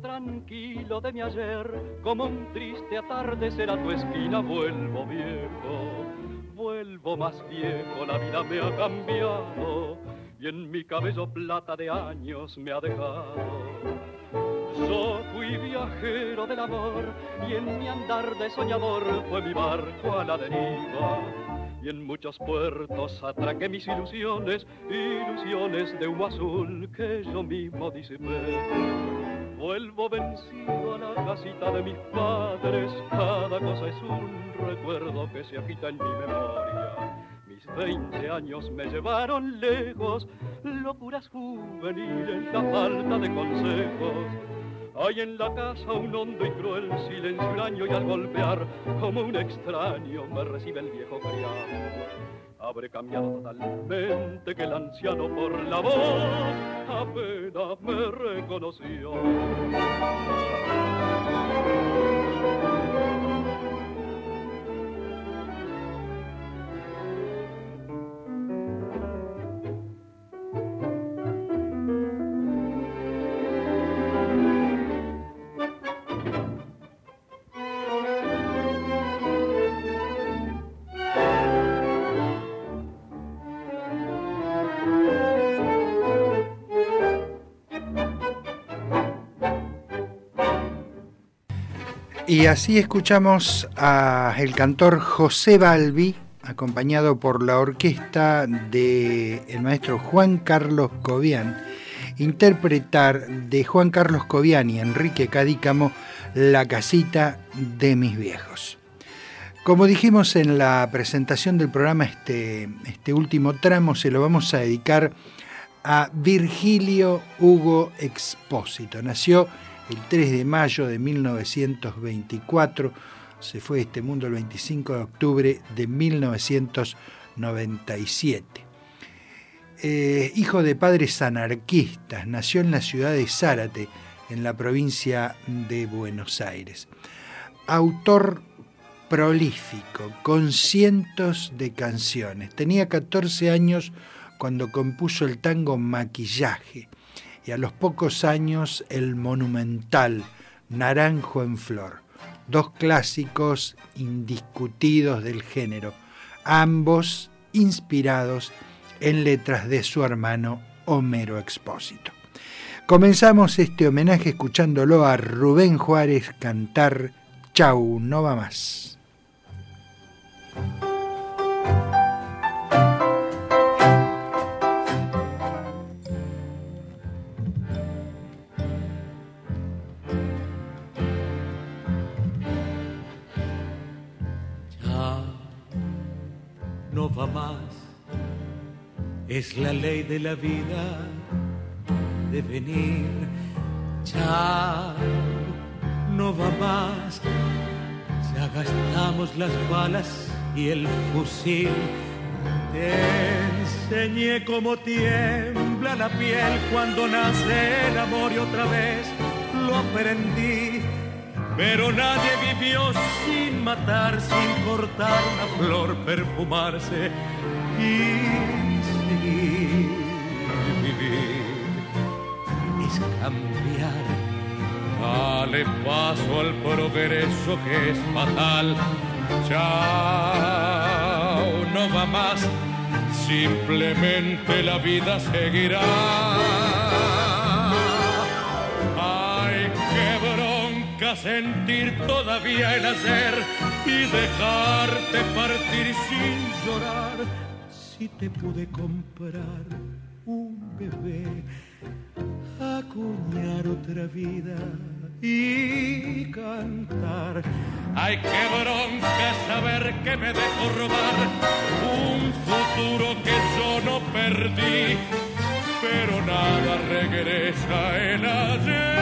Tranquilo de mi ayer, como un triste atardecer a tu esquina vuelvo viejo, vuelvo más viejo, la vida me ha cambiado y en mi cabello plata de años me ha dejado. Yo fui viajero del amor y en mi andar de soñador fue mi barco a la deriva. En muchos puertos atraqué mis ilusiones, ilusiones de humo azul que yo mismo disipé. Vuelvo vencido a la casita de mis padres, cada cosa es un recuerdo que se agita en mi memoria. Mis veinte años me llevaron lejos, locuras juveniles, la falta de consejos hay en la casa un hondo y cruel silencio huraño y al golpear como un extraño me recibe el viejo criado. Habré cambiado totalmente que el anciano por la voz apenas me reconoció. Y así escuchamos a el cantor José Balbi, acompañado por la orquesta del el maestro Juan Carlos Cobian, interpretar de Juan Carlos Cobian y Enrique Cadícamo La casita de mis viejos. Como dijimos en la presentación del programa, este, este último tramo se lo vamos a dedicar a Virgilio Hugo Expósito. Nació el 3 de mayo de 1924, se fue de este mundo el 25 de octubre de 1997. Eh, hijo de padres anarquistas, nació en la ciudad de Zárate, en la provincia de Buenos Aires. Autor prolífico, con cientos de canciones. Tenía 14 años cuando compuso el tango Maquillaje, y a los pocos años el monumental Naranjo en Flor, dos clásicos indiscutidos del género, ambos inspirados en letras de su hermano Homero Expósito. Comenzamos este homenaje escuchándolo a Rubén Juárez cantar Chau, no va más. Es la ley de la vida de venir. Chao, no va más. Ya gastamos las balas y el fusil. Te enseñé cómo tiembla la piel cuando nace el amor y otra vez lo aprendí pero nadie vivió sin matar, sin cortar una flor, perfumarse y Dale paso al progreso que es fatal. Chao, no va más. Simplemente la vida seguirá sentir todavía el hacer y dejarte partir sin llorar. Si te pude comprar un bebé, acuñar otra vida y cantar. Ay, qué bronca saber que me dejo robar un futuro que yo no perdí, pero nada regresa en ayer.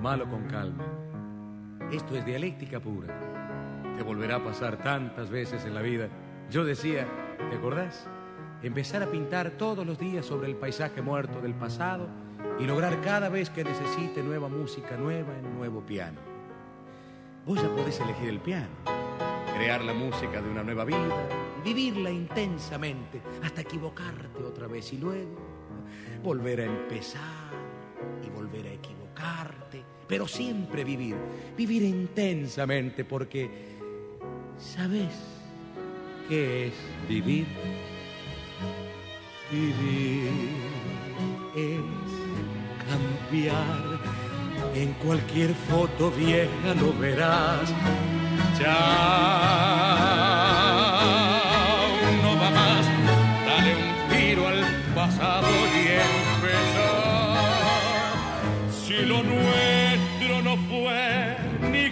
Tómalo con calma. Esto es dialéctica pura. Te volverá a pasar tantas veces en la vida. Yo decía, ¿te acordás? Empezar a pintar todos los días sobre el paisaje muerto del pasado y lograr cada vez que necesite nueva música nueva en nuevo piano. Vos ya podés elegir el piano, crear la música de una nueva vida, vivirla intensamente hasta equivocarte otra vez y luego volver a empezar y volver a equivocarte, pero siempre vivir, vivir intensamente porque ¿sabes qué es vivir? Vivir es cambiar. En cualquier foto vieja lo verás. Ya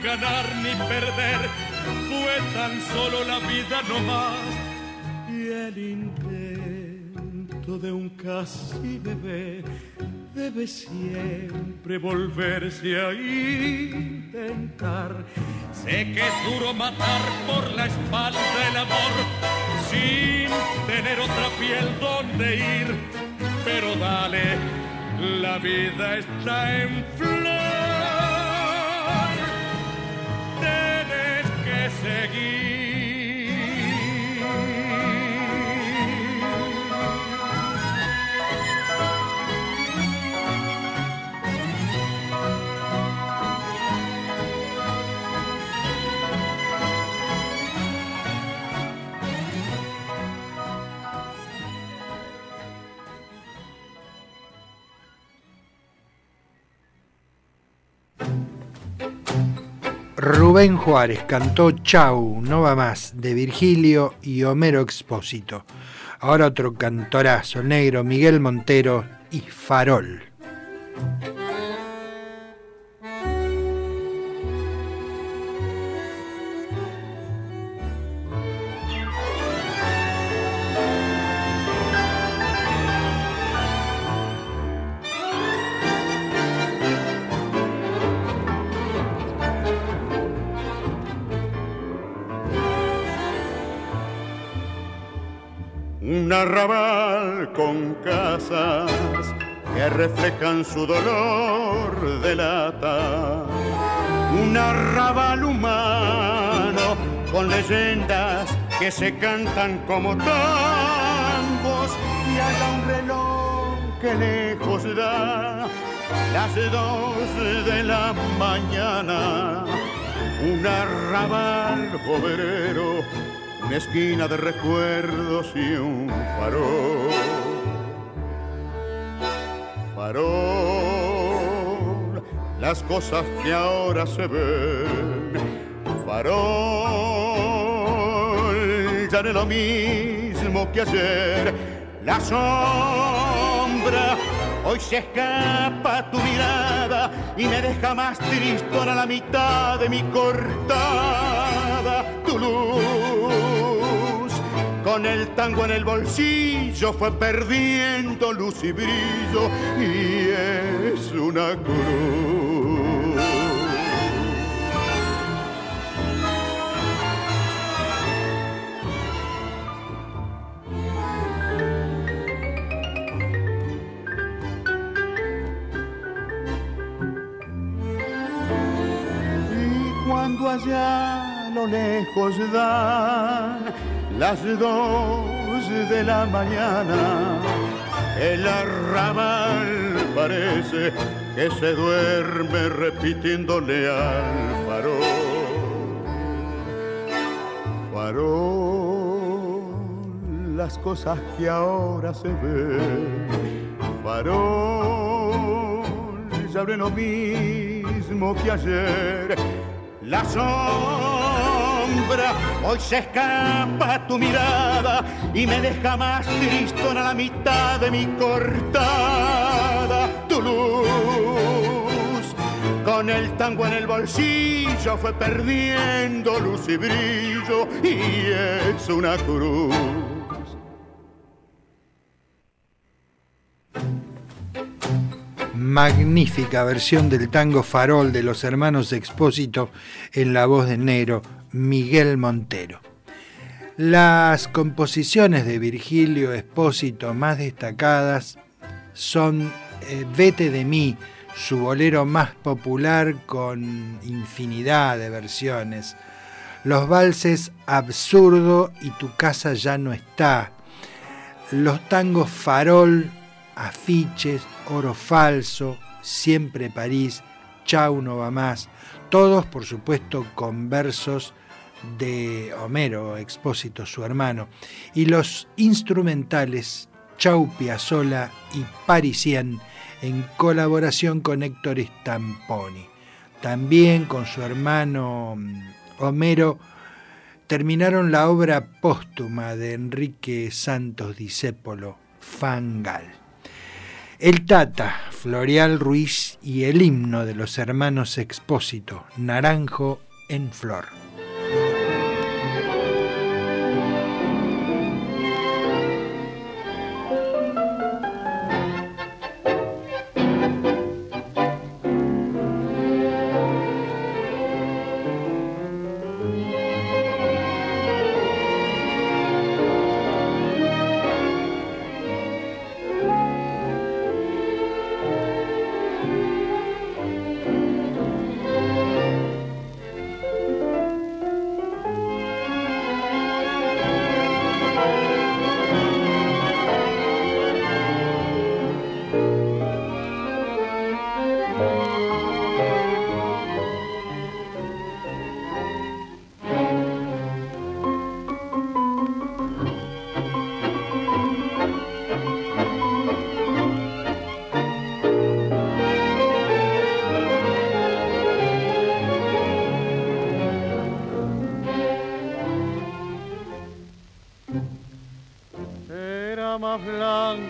ganar ni perder, fue tan solo la vida no más. Y el intento de un casi bebé debe siempre volverse a intentar. Sé que es duro matar por la espalda el amor sin tener otra piel donde ir, pero dale, la vida está en flor. Rubén Juárez cantó Chau, no va más, de Virgilio y Homero Expósito. Ahora otro cantorazo negro, Miguel Montero y Farol. Arrabal con casas que reflejan su dolor de lata. Un arrabal humano con leyendas que se cantan como tangos y haga un reloj que lejos da las dos de la mañana. Un arrabal obrero una esquina de recuerdos y un farol. Farol, las cosas que ahora se ven. Farol, ya no es lo mismo que ayer. La sombra Hoy se escapa tu mirada y me deja más triste a la mitad de mi Tu luz, con el tango en el bolsillo, fue perdiendo luz y brillo y es una cruz. allá lo lejos dan las dos de la mañana, el arrabal parece que se duerme repitiéndole al farol. Farol, las cosas que ahora se ven. Farol, ya lo mismo que ayer la hoy se escapa tu mirada y me deja más tristón a la mitad de mi cortada. Tu luz, con el tango en el bolsillo, fue perdiendo luz y brillo y es una cruz. magnífica versión del tango Farol de los hermanos Expósito en la voz de negro Miguel Montero. Las composiciones de Virgilio Expósito más destacadas son eh, Vete de mí, su bolero más popular con infinidad de versiones. Los valses Absurdo y Tu casa ya no está. Los tangos Farol, Afiches, Oro falso, Siempre París, Chau no va más. Todos, por supuesto, con versos de Homero, Expósito, su hermano. Y los instrumentales Chau Piazzolla y Parisien en colaboración con Héctor Stamponi. También con su hermano mm, Homero terminaron la obra póstuma de Enrique Santos Discépolo, Fangal. El Tata, Floreal Ruiz y el himno de los hermanos Expósito, Naranjo en Flor.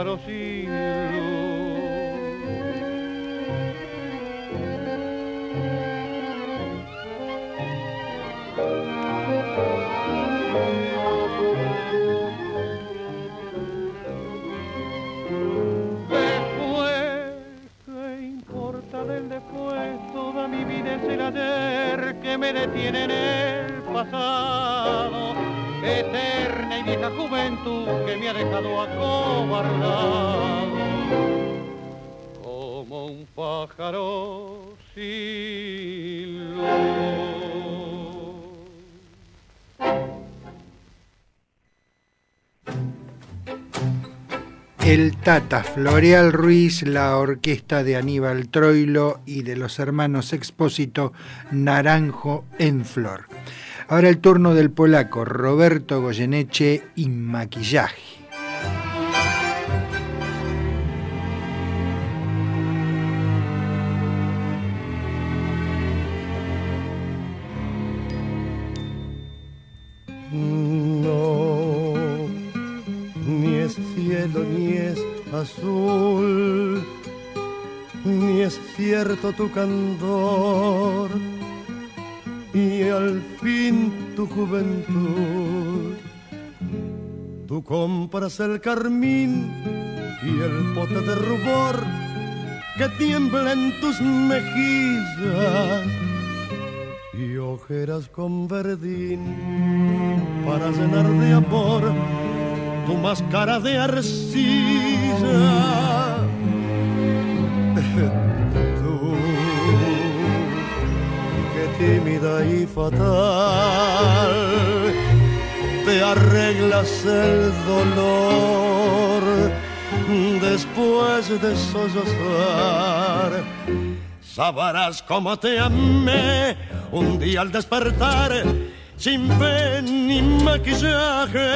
un pájaro sin que me detiene en el pasado, eterna y vieja juventud que me ha dejado acobardado, como un pájaro sin. El Tata, Floreal Ruiz, la orquesta de Aníbal Troilo y de los hermanos Expósito Naranjo en Flor. Ahora el turno del polaco Roberto Goyeneche y Maquillaje. azul, ni es cierto tu candor, y al fin tu juventud. Tú compras el carmín y el pote de rubor que tiembla en tus mejillas y ojeras con verdín para llenar de amor tu máscara de arcilla. Tímida y fatal, te arreglas el dolor después de sollozar. Sabrás cómo te amé un día al despertar, sin fe ni maquillaje,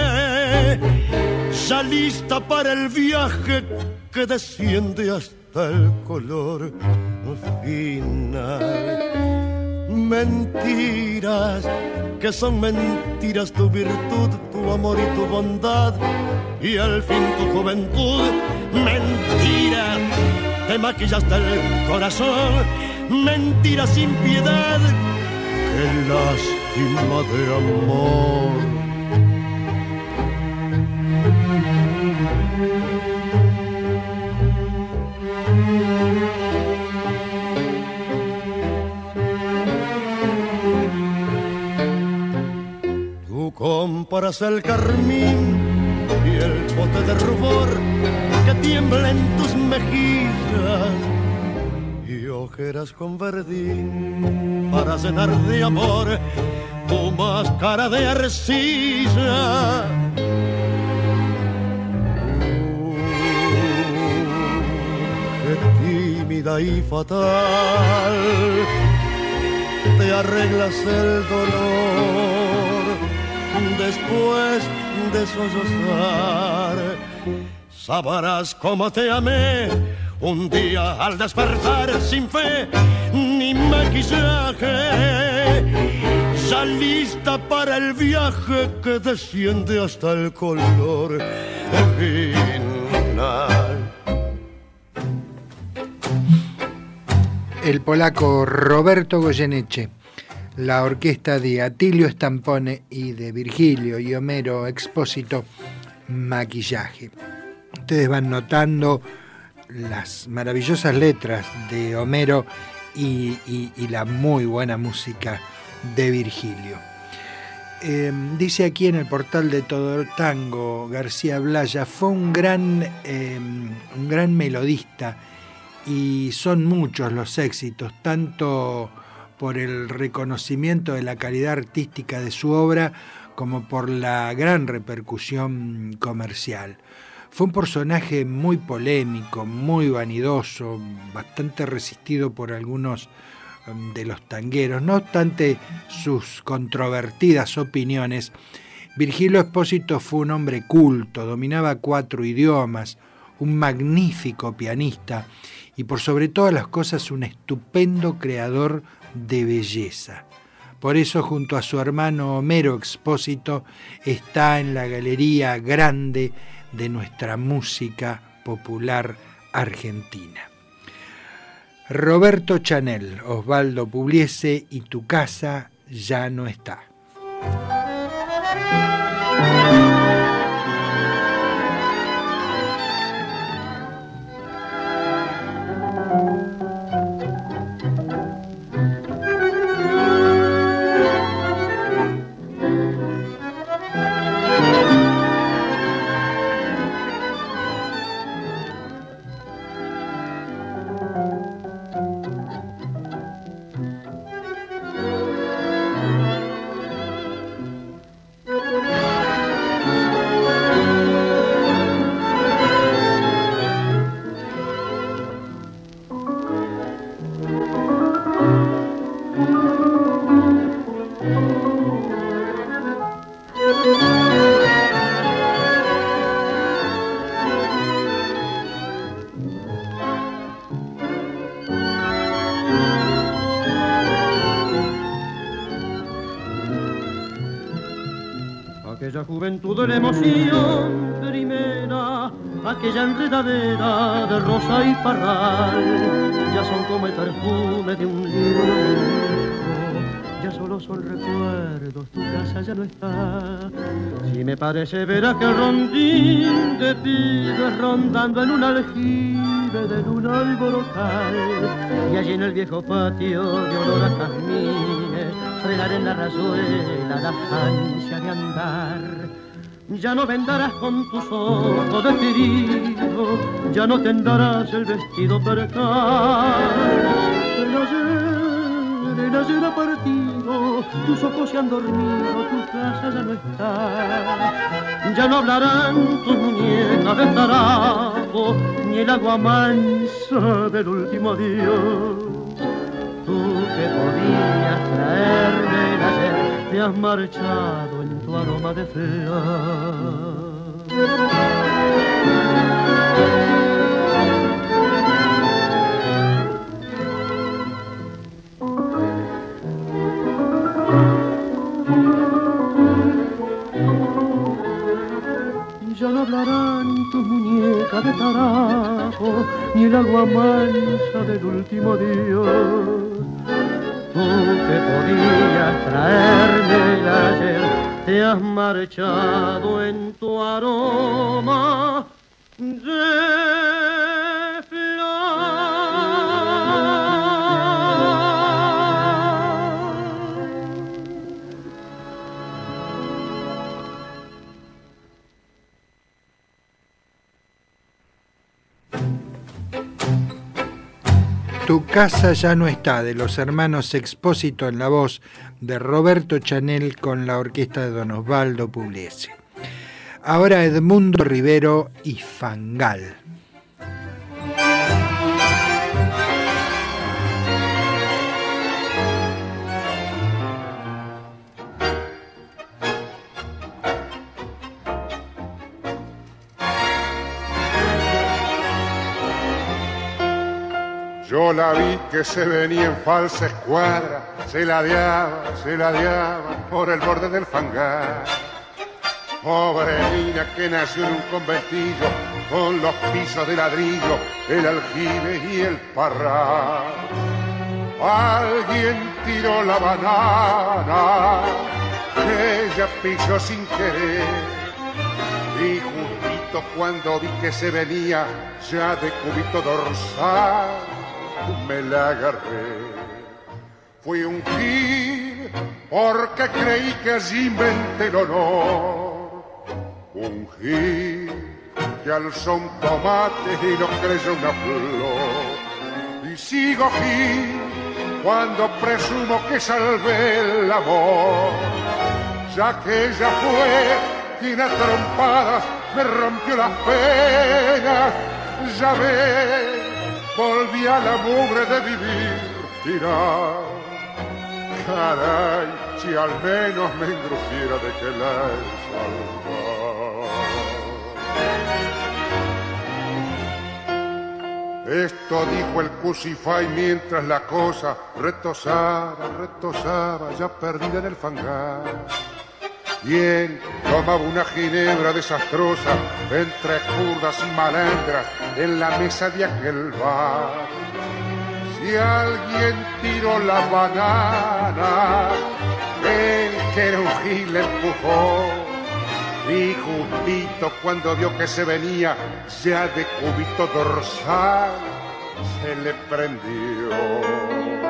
ya lista para el viaje que desciende hasta el color final mentiras, que son mentiras tu virtud, tu amor y tu bondad, y al fin tu juventud, mentira, te maquillaste el corazón, mentira sin piedad, qué lástima de amor. Comparas el carmín y el bote de rubor que tiembla en tus mejillas y ojeras con verdín para cenar de amor tu máscara de arcilla. qué tímida y fatal te arreglas el dolor después de sollozar. Sabrás cómo te amé un día al despertar sin fe ni maquillaje. Ya lista para el viaje que desciende hasta el color final. El polaco Roberto Goyeneche la orquesta de Atilio Stampone y de Virgilio y Homero Expósito, Maquillaje. Ustedes van notando las maravillosas letras de Homero y, la muy buena música de Virgilio. Em, dice aquí en el portal de Todo Tango, García Blaya, fue un gran, em, un gran melodista y son muchos los éxitos, tanto por el reconocimiento de la calidad artística de su obra como por la gran repercusión comercial. Fue un personaje muy polémico, muy vanidoso, bastante resistido por algunos um, de los tangueros. No obstante sus controvertidas opiniones, Virgilio Espósito fue un hombre culto, dominaba cuatro idiomas, un magnífico pianista y por sobre todas las cosas un estupendo creador de belleza. Por eso junto a su hermano Homero Expósito está en la galería grande de nuestra música popular argentina. Roberto Chanel, Osvaldo Publiese y tu casa ya no está. Enredadera de rosa y parral, ya son como el perfume de un libro ya solo son recuerdos, tu casa ya no está. Si me parece ver aquel rondín de pibes rondando en un aljibe de luna alborotal, y allí en el viejo patio de olor a jazmines, frenar en la razuela la ansia de andar ya no vendarás con tus ojos de ya no tendrás el vestido percal. El ayer, el ayer ha partido tus ojos se han dormido, tu casa ya no está. Ya no hablarán tus muñecas de tarajo, ni el agua mansa del último adiós. Tú que podías traerme el ayer, te has marchado aroma de flor. Ya no hablarán tus muñecas de tarajo, ni el agua mansa del último Dios. Tú que podías traerme ayer, te has marchado en tu aroma de Tu casa ya no está, de los hermanos Expósito en la voz de Roberto Chanel con la orquesta de Don Osvaldo Pugliese. Ahora Edmundo Rivero y Fangal. Yo la vi que se venía en falsa escuadra, se ladeaba, se ladeaba por el borde del fangar. Pobre niña que nació en un conventillo con los pisos de ladrillo, el aljibe y el parral. Alguien tiró la banana ella pisó sin querer. Y justito cuando vi que se venía ya de cubito dorsal, me la agarré. Fui un gil porque creí que allí inventé el honor. Un gil que alzó un tomate y no creyó una flor. Y sigo gil cuando presumo que salvé el amor, ya que ella fue quien a trompadas me rompió las penas. Ya ves, volví a la mugre de vivir tirar. Caray, si al menos me engrupiera de que la he. Esto dijo el Cusify mientras la cosa retosaba, retosaba, ya perdida en el fangar. Él tomaba una ginebra desastrosa entre curdas y malandras en la mesa de aquel bar. Si alguien tiró la banana, él que era le empujó. Y justito cuando vio que se venía ya de cubito dorsal, se le prendió.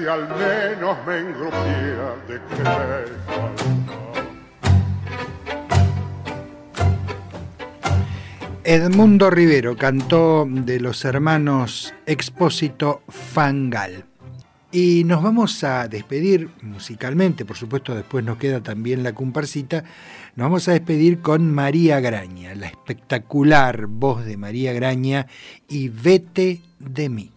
Si al menos me de. Edmundo Rivero cantó de los hermanos Expósito Fangal. Y nos vamos a despedir musicalmente, por supuesto después nos queda también la comparsita, nos vamos a despedir con María Graña, la espectacular voz de María Graña y Vete de mí.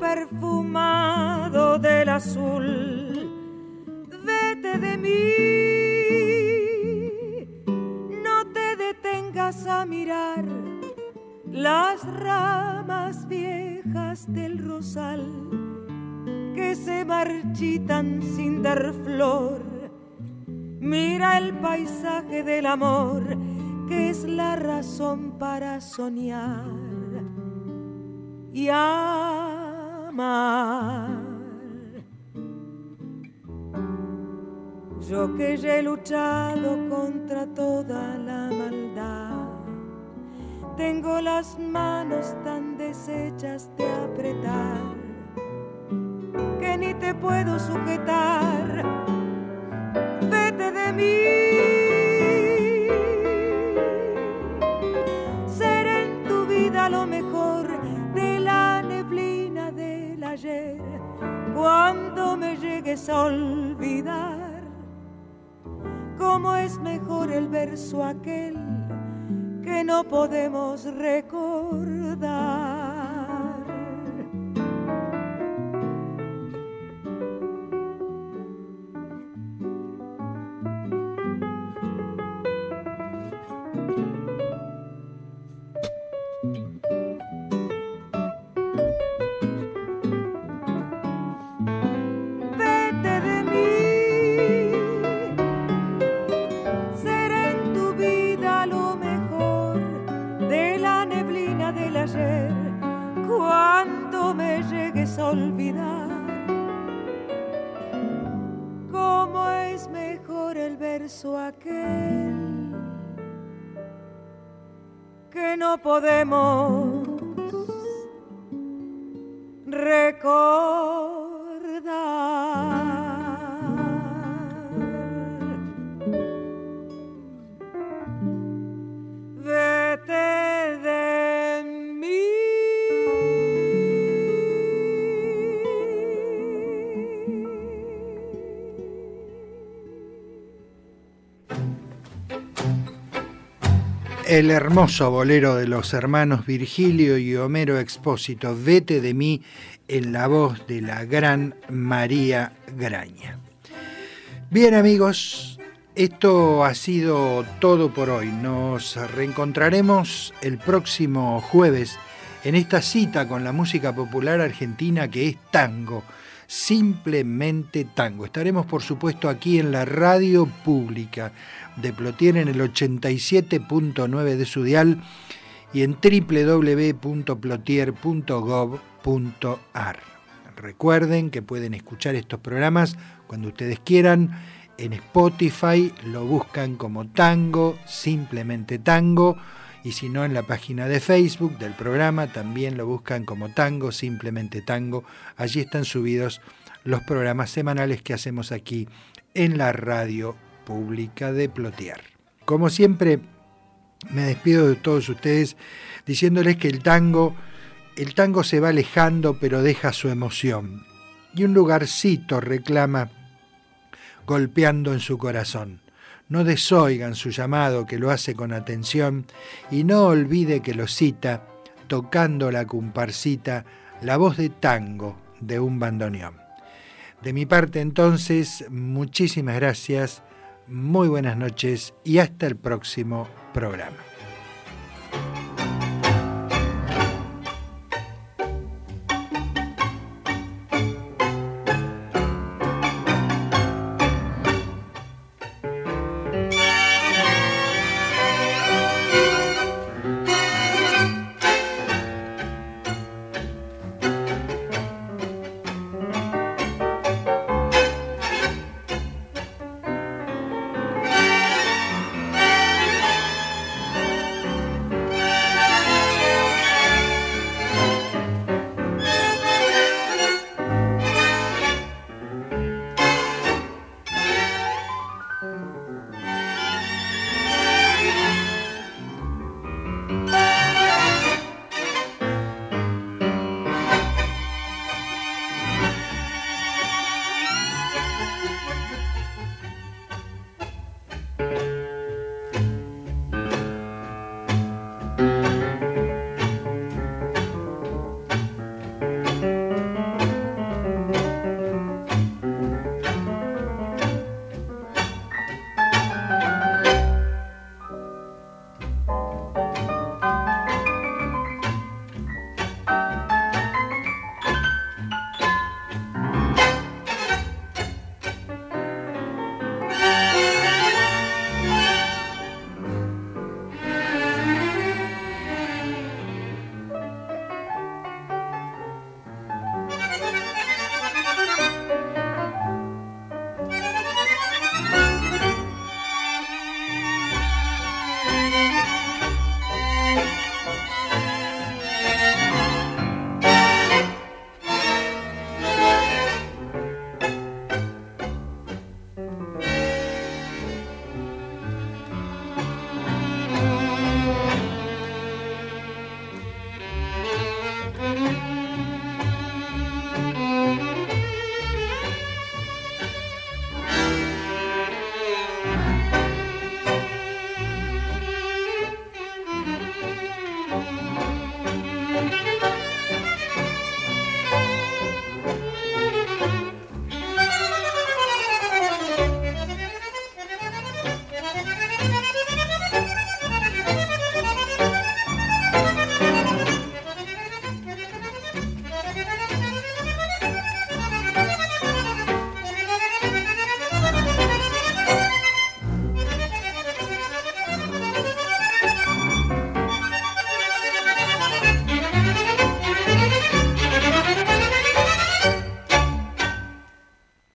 Perfumado del azul. Vete de mí, no te detengas a mirar las ramas viejas del rosal que se marchitan sin dar flor. Mira el paisaje del amor que es la razón para soñar y amar. Yo que ya he luchado contra toda la maldad tengo las manos tan deshechas de apretar que ni te puedo sujetar. Vete de mí. Seré en tu vida lo mejor de la neblina del ayer. Cuando me llegues a olvidar, cómo es mejor el verso aquel que no podemos recordar. Podemos el hermoso bolero de los hermanos Virgilio y Homero Expósito, Vete de mí, en la voz de la gran María Graña. Bien amigos, esto ha sido todo por hoy. Nos reencontraremos el próximo jueves en esta cita con la música popular argentina que es tango, simplemente tango. Estaremos por supuesto aquí en la radio pública de Plotier en el 87.9 de su dial y en www.plotier.gov.ar. Recuerden que pueden escuchar estos programas cuando ustedes quieran. En Spotify lo buscan como tango, simplemente tango. Y si no, en la página de Facebook del programa también lo buscan como tango, simplemente tango. Allí están subidos los programas semanales que hacemos aquí en la radio pública de Plotier. Como siempre, me despido de todos ustedes diciéndoles que el tango, el tango se va alejando pero deja su emoción. Y un lugarcito reclama golpeando en su corazón. No desoigan su llamado que lo hace con atención y no olvide que lo cita, tocando la comparsita, la voz de tango de un bandoneón. De mi parte entonces, muchísimas gracias muy buenas noches y hasta el próximo programa.